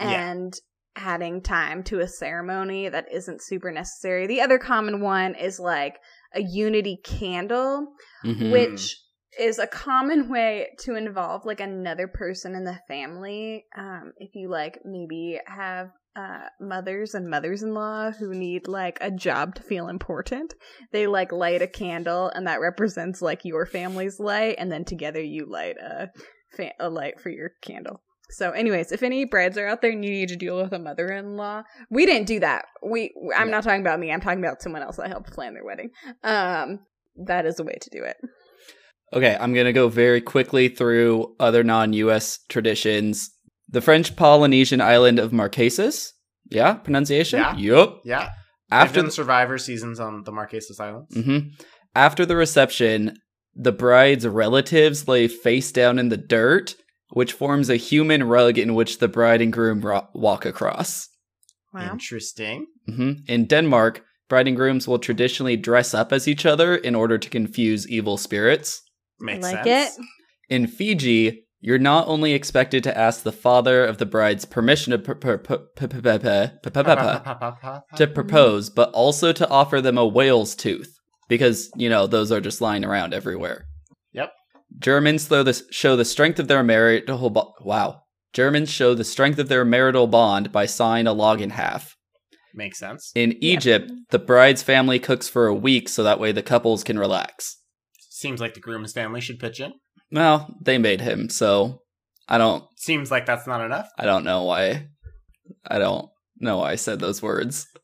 Yeah. and adding time to a ceremony that isn't super necessary. The other common one is like a unity candle Mhm. which is a common way to involve like another person in the family. Um if you like maybe have uh mothers and mothers-in-law who need like a job to feel important they like light a candle and that represents like your family's light and then together you light a fa- a light for your candle so anyways if any brides are out there and you need to deal with a mother-in-law we didn't do that we i'm not talking about me i'm talking about someone else that helped plan their wedding um that is a way to do it Okay, I'm going to go very quickly through other non US traditions. The French Polynesian island of Marquesas. Yeah, pronunciation? Yeah. Yup. Yeah, After after the the, Survivor seasons on the Marquesas Islands. Mhm. After the reception, the bride's relatives lay face down in the dirt, which forms a human rug in which the bride and groom ro- walk across. Wow. Interesting. Mm-hmm. In Denmark, bride and grooms will traditionally dress up as each other in order to confuse evil spirits. Makes like sense. it. In Fiji, you're not only expected to ask the father of the bride's permission to propose, but also to offer them a whale's tooth because, you know, those are just lying around everywhere. Yep. Germans show the, show the strength of their marital bo- wow. Germans show the strength of their marital bond by sawing a log in half. Makes sense. In Egypt, the bride's family cooks for a week so that way the couples can relax. Seems like the groom's family should pitch in. Well, they made him, so I don't Seems like that's not enough. I don't know why. I don't know why I said those words.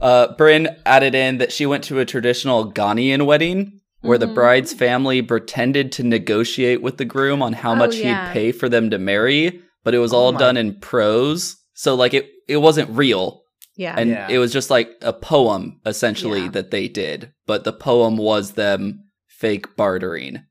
Uh, Bryn added in that she went to a traditional Ghanaian wedding where the Mhm. bride's family pretended to negotiate with the groom on how Oh, much yeah. he'd pay for them to marry, but it was Oh all my- done in prose. So like it it wasn't real. Yeah. And Yeah. it was just like a poem essentially Yeah. that they did, but the poem was them fake bartering.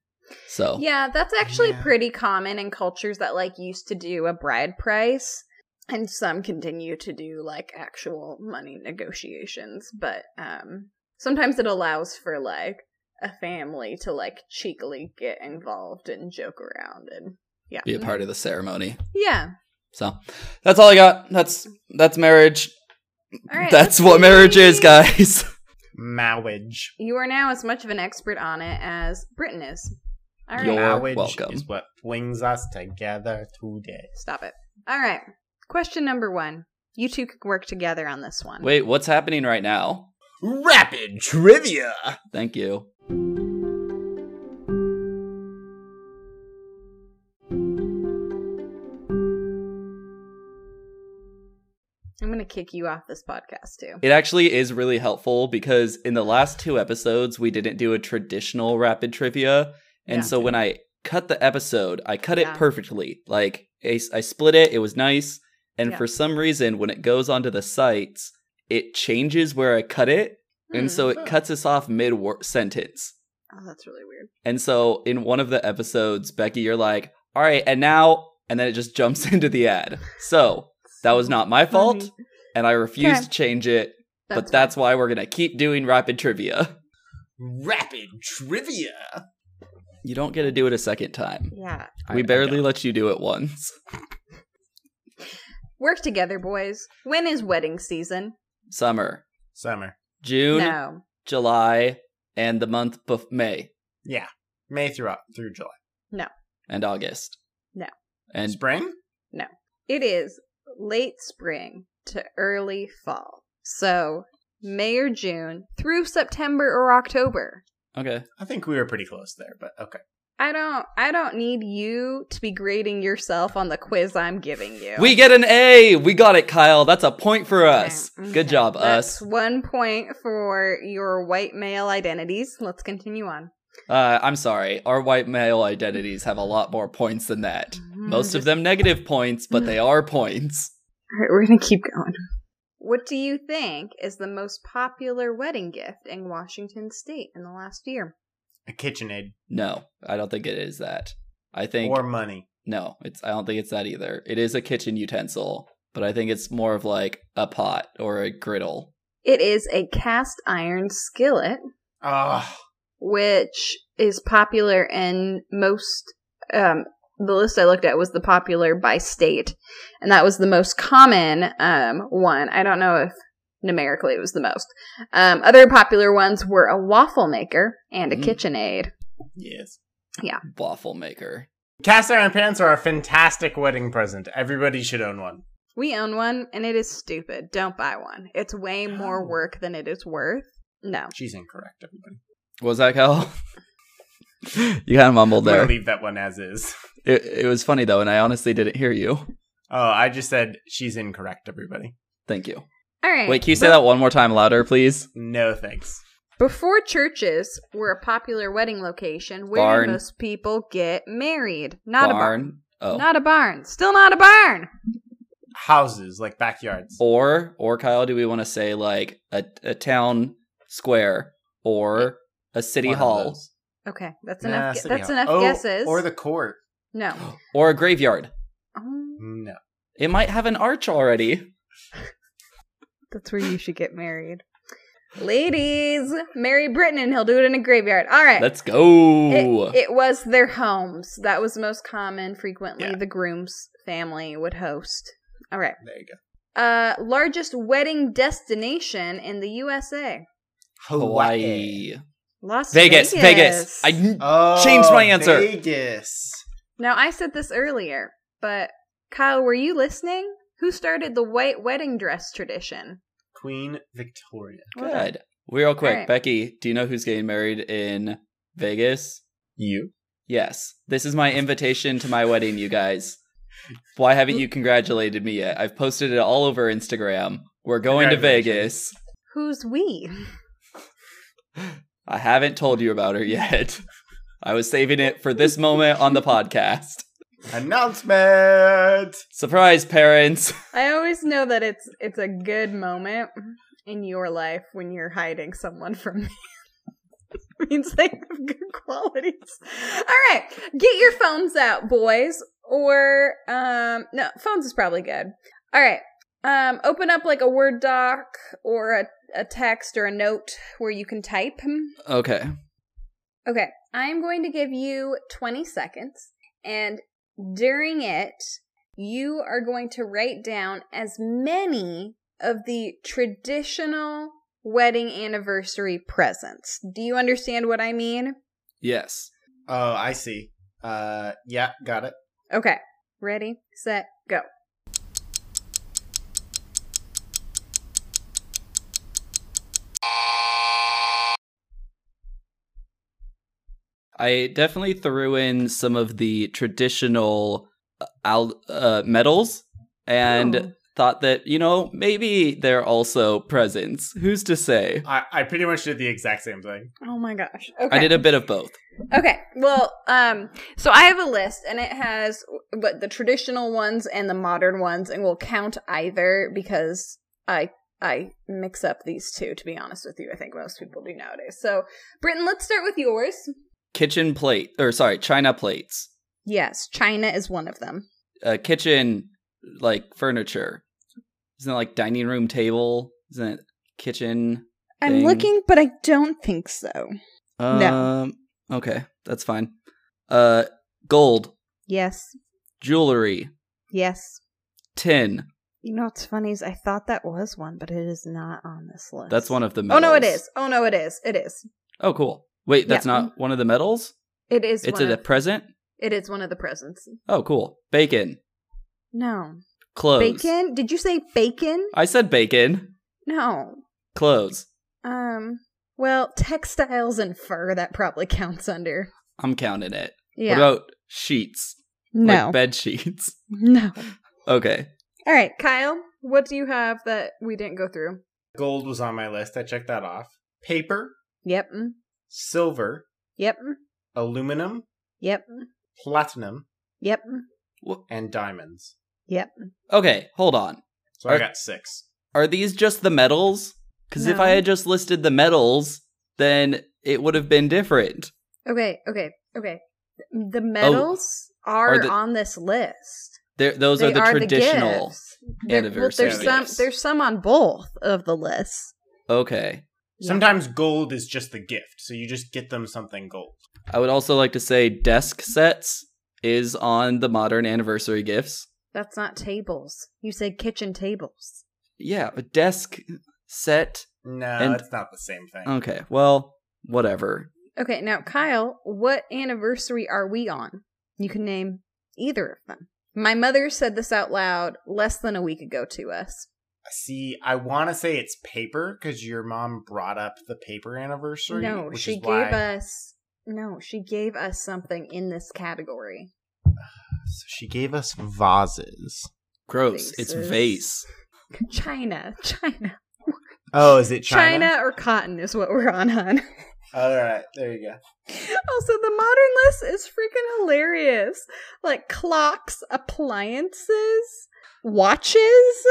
So Yeah, that's actually Yeah. pretty common in cultures that like used to do a bride price and some continue to do like actual money negotiations, but um sometimes it allows for like a family to like cheekily get involved and joke around and yeah. be a part of the ceremony. Yeah. So that's all I got. That's that's marriage. All right. that's let's what marriage is, guys. Marriage. You are now as much of an expert on it as Britton is. All right. You're Marriage welcome. is what brings us together today. Stop it. All right. Question number 1. You two could work together on this one. Wait, what's happening right now? Rapid trivia. Thank you. To kick you off this podcast too. It actually is really helpful because in the last two episodes, we didn't do a traditional rapid trivia. And Yeah. so when I cut the episode, I cut it perfectly. Like, I, I split it, it was nice. And Yeah. for some reason, when it goes onto the sites, it changes where I cut it. And so it Hmm. cuts us off mid sentence. Oh, that's really weird. And so in one of the episodes, Becky, you're like, all right, and now, and then it just jumps into the ad. So that was not my fault. And I refuse Okay. to change it. but fine. that's why we're going to keep doing rapid trivia. Rapid trivia. You don't get to do it a second time. Yeah. We I barely let you do it once. Work together, boys. When is wedding season? Summer, Summer. June, No. July, and the month of May Yeah. May through uh, through July. No. And August. No. And Spring? No. It is late spring to early fall. So, May or June through September or October. okay. I think we were pretty close there, but okay. I don't I don't need you to be grading yourself on the quiz I'm giving you. We get an A. We got it, Kyle. That's a point for us. Okay, Good okay. job, That's us. one point for your white male identities. Let's continue on. Uh, I'm sorry. Our white male identities have a lot more points than that. Most of them negative points, but they are points. All right, we're gonna keep going. What do you think is the most popular wedding gift in Washington State in the last year? A KitchenAid No, I don't think it is that. I think or money. no, it's I don't think it's that either. It is a kitchen utensil, but I think it's more of like a pot or a griddle. It is a cast iron skillet, Oh, which is popular in most. Um, the list I looked at was the popular by state, and that was the most common um, one. I don't know if numerically it was the most. Um, other popular ones were a waffle maker and a Mm. KitchenAid. yes. Yeah. Waffle maker. Cast iron pans are a fantastic wedding present. Everybody should own one. We own one, and it is stupid. Don't buy one. It's way more work than it is worth. No. She's incorrect, everybody. What was that, Kyle? you kind of mumbled I'm gonna there. leave that one as is. It, it was funny though, and I honestly didn't hear you. Oh, I just said she's incorrect, everybody. Thank you. All right. Wait, can you say Be- that one more time louder, please? No thanks. Before churches were a popular wedding location, where Barn. did most people get married? Not a barn. Barn. Oh. Not a barn. Still not a barn. Houses, like backyards. or or Kyle, do we want to say like a, a town square or a city One hall. Okay, that's Nah, enough. city that's hall. enough Oh, guesses. Or the court. No. or a graveyard? Oh, No. It might have an arch already. that's where you should get married. Ladies, marry Britton and he'll do it in a graveyard. All right. Let's go. It, it was their homes. That was most common. Frequently, Yeah. the groom's family would host. All right. There you go. Uh, largest wedding destination in the USA. Hawaii. Las Vegas, Vegas. I Oh, Changed my answer. Vegas. Now I said this earlier, but Kyle, were you listening? Who started the white wedding dress tradition? Queen Victoria. good. Real quick, Alright. Becky, do you know who's getting married in Vegas? You? Yes. This is my invitation to my wedding, you guys. Why haven't you congratulated me yet? I've posted it all over Instagram. We're going to Vegas. Who's we? I haven't told you about her yet. I was saving it for this moment on the podcast. Announcement. Surprise, parents. I always know that it's it's a good moment in your life when you're hiding someone from me. means they have good qualities. All right, get your phones out, boys. Or um, no, phones is probably good. All right, um, open up like a Word doc or a a text or a note where you can type. Okay. Okay, I'm going to give you 20 seconds, and during it, you are going to write down as many of the traditional wedding anniversary presents. Do you understand what I mean? Yes. Oh, I see. Uh, yeah, got it. Okay, ready, set, go. I definitely threw in some of the traditional uh, al- uh, medals and Oh. thought that, you know, maybe they're also presents. Who's to say? I, I pretty much did the exact same thing. Oh my gosh. Okay. I did a bit of both. Okay. Well, um, so I have a list and it has but the traditional ones and the modern ones, and we'll count either because I I mix up these two. To be honest with you, I think most people do nowadays. So, Britton, let's start with yours. Kitchen plate, or sorry, china plates. Yes, China is one of them. Uh, kitchen, like furniture. Isn't it like dining room table? Isn't it kitchen? I'm Thing. looking, but I don't think so. Um, No. Okay, that's fine. Uh, gold, Yes. jewelry, Yes. tin. You know what's funny is I thought that was one, but it is not on this list. That's one of the Oh no, it is. Oh no, it is. It is. Oh, cool. Wait, that's Yeah. not one of the medals? It is. It's one a of, present? It is one of the presents. Oh, cool. Bacon. No. Clothes. Bacon? Did you say bacon? I said bacon. No. Clothes. Um. Well, textiles and fur that probably counts under. I'm counting it. Yeah. What about sheets? no. Like bed sheets. no. Okay. All right, Kyle. What do you have that we didn't go through? Gold was on my list. I checked that off. Paper, Yep. Silver, Yep. aluminum, Yep. platinum, Yep. and diamonds. Yep. Okay, hold on. So I got six. Are these just the metals? Because if I had just listed the metals, then it would have been different. Okay. Okay. Okay. The oh. metals are, Oh. Are the- on this list. There, those They are the traditional. gifts. There- well, there's some. There's some on both of the lists. Okay. Yeah. Sometimes gold is just the gift, so you just get them something gold. I would also like to say desk sets is on the modern anniversary gifts. That's not tables. You said kitchen tables. Yeah, a desk set. No, And- it's not the same thing. Okay, well, whatever. Okay, now Kyle, what anniversary are we on? You can name either of them. My mother said this out loud less than a week ago to us. See, I want to say it's paper because your mom brought up the paper anniversary. no, which she is gave why, us no, she gave us something in this category. So she gave us vases. Gross. It's vase. China, China, Oh, is it China, China? or cotton is what we're on, hon. All right, there you go. Also, the modern list is freaking hilarious. Like clocks, appliances, watches.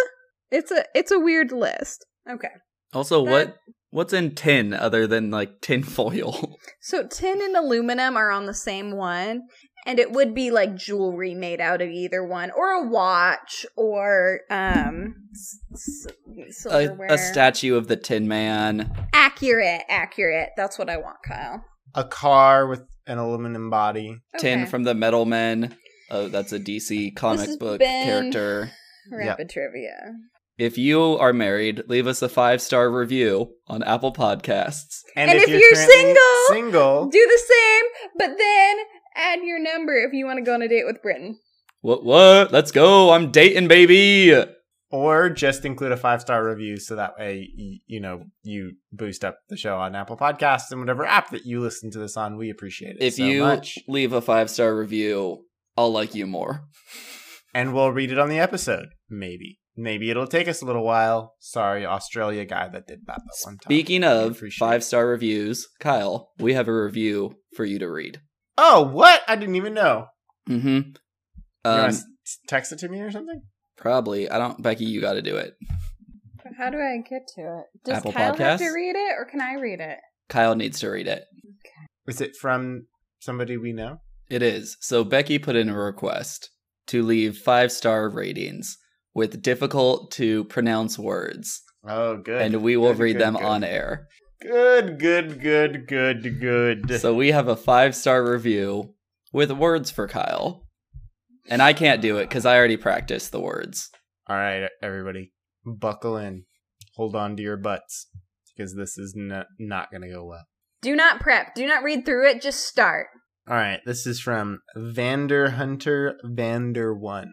It's a it's a weird list. Okay. Also, That- what what's in tin other than like tin foil? So tin and aluminum are on the same one, and it would be like jewelry made out of either one, or a watch, or um, s- s- a, a statue of the Tin Man. Accurate, accurate. That's what I want, Kyle. A car with an aluminum body. Tin from the Metal Men. Oh, that's a DC comic has book been- character. rapid trivia. If you are married, leave us a five star review on Apple Podcasts. And if you're currently single, single, Do the same, but then add your number if you want to go on a date with Britton. What? What? Let's go! I'm dating, baby. or just include a five star review so that way you, you know you boost up the show on Apple Podcasts and whatever app that you listen to this on. We appreciate it If so you much, leave a five star review, I'll like you more. and we'll read it on the episode. Maybe, maybe it'll take us a little while. Sorry, Australia guy that did that that one time. Speaking of five star reviews, Kyle, we have a review for you to read. Oh, what? I didn't even know. Mm-hmm. Um, want text it to me or something? probably. I don't. Becky, you got to do it. How do I get to it? Does Apple Kyle have to read it, or can I read it? Kyle needs to read it. Is it from somebody we know? It is. So Becky put in a request to leave five star ratings with difficult to pronounce words, Oh, good. and we will Good, read good, them good. on air. Good, good, good, good, good. So we have a five star review with words for Kyle. And I can't do it because I already practiced the words. All right, everybody, buckle in. Hold on to your butts because this is n- not going to go well. Do not prep. Do not read through it. Just start. All right, this is from Vander Hunter Vander One.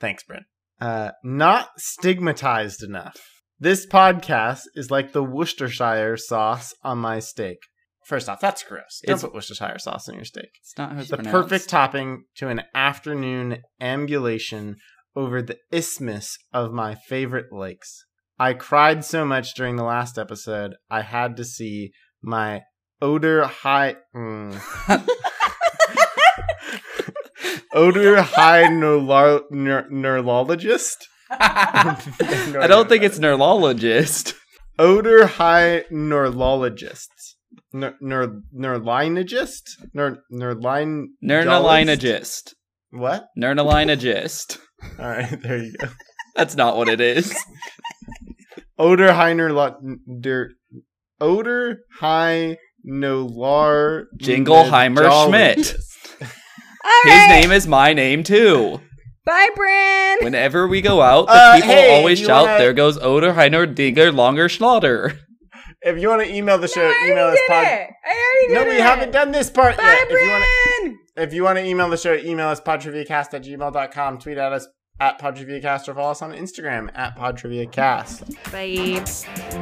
Thanks, Brent. Uh, not stigmatized enough. This podcast is like the Worcestershire sauce on my steak. First off, that's gross. Don't It's- put Worcestershire sauce on your steak. It's not how it's the pronounced. perfect topping to an afternoon ambulation over the isthmus of my favorite lakes. I cried so much during the last episode, I had to see my odor high. Mm. odor high neurologist? I don't think it's neurologist. Odor high neurologists. Neur- neur- neurologist? Neur- neurline- Neurologist. What? Neurologist. All right, there you go. That's not what it is. Oder Heiner der Oder High Nolar Jingleheimer Schmidt. All His right. name is my name too. Bye, Bran. Whenever we go out, the Uh, people hey, always shout, wanna- "There goes Oder Heiner Dinger Longer Schlauder." If you want to email the No, show, I email already us did pod. it. I already No, did we it. haven't done this part Bye, yet. If you want Bran. to, if you want to email the show, email us podtriviacast at gmail.com. Tweet at us at podtriviacast or follow us on Instagram at podtriviacast. Bye.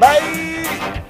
Bye.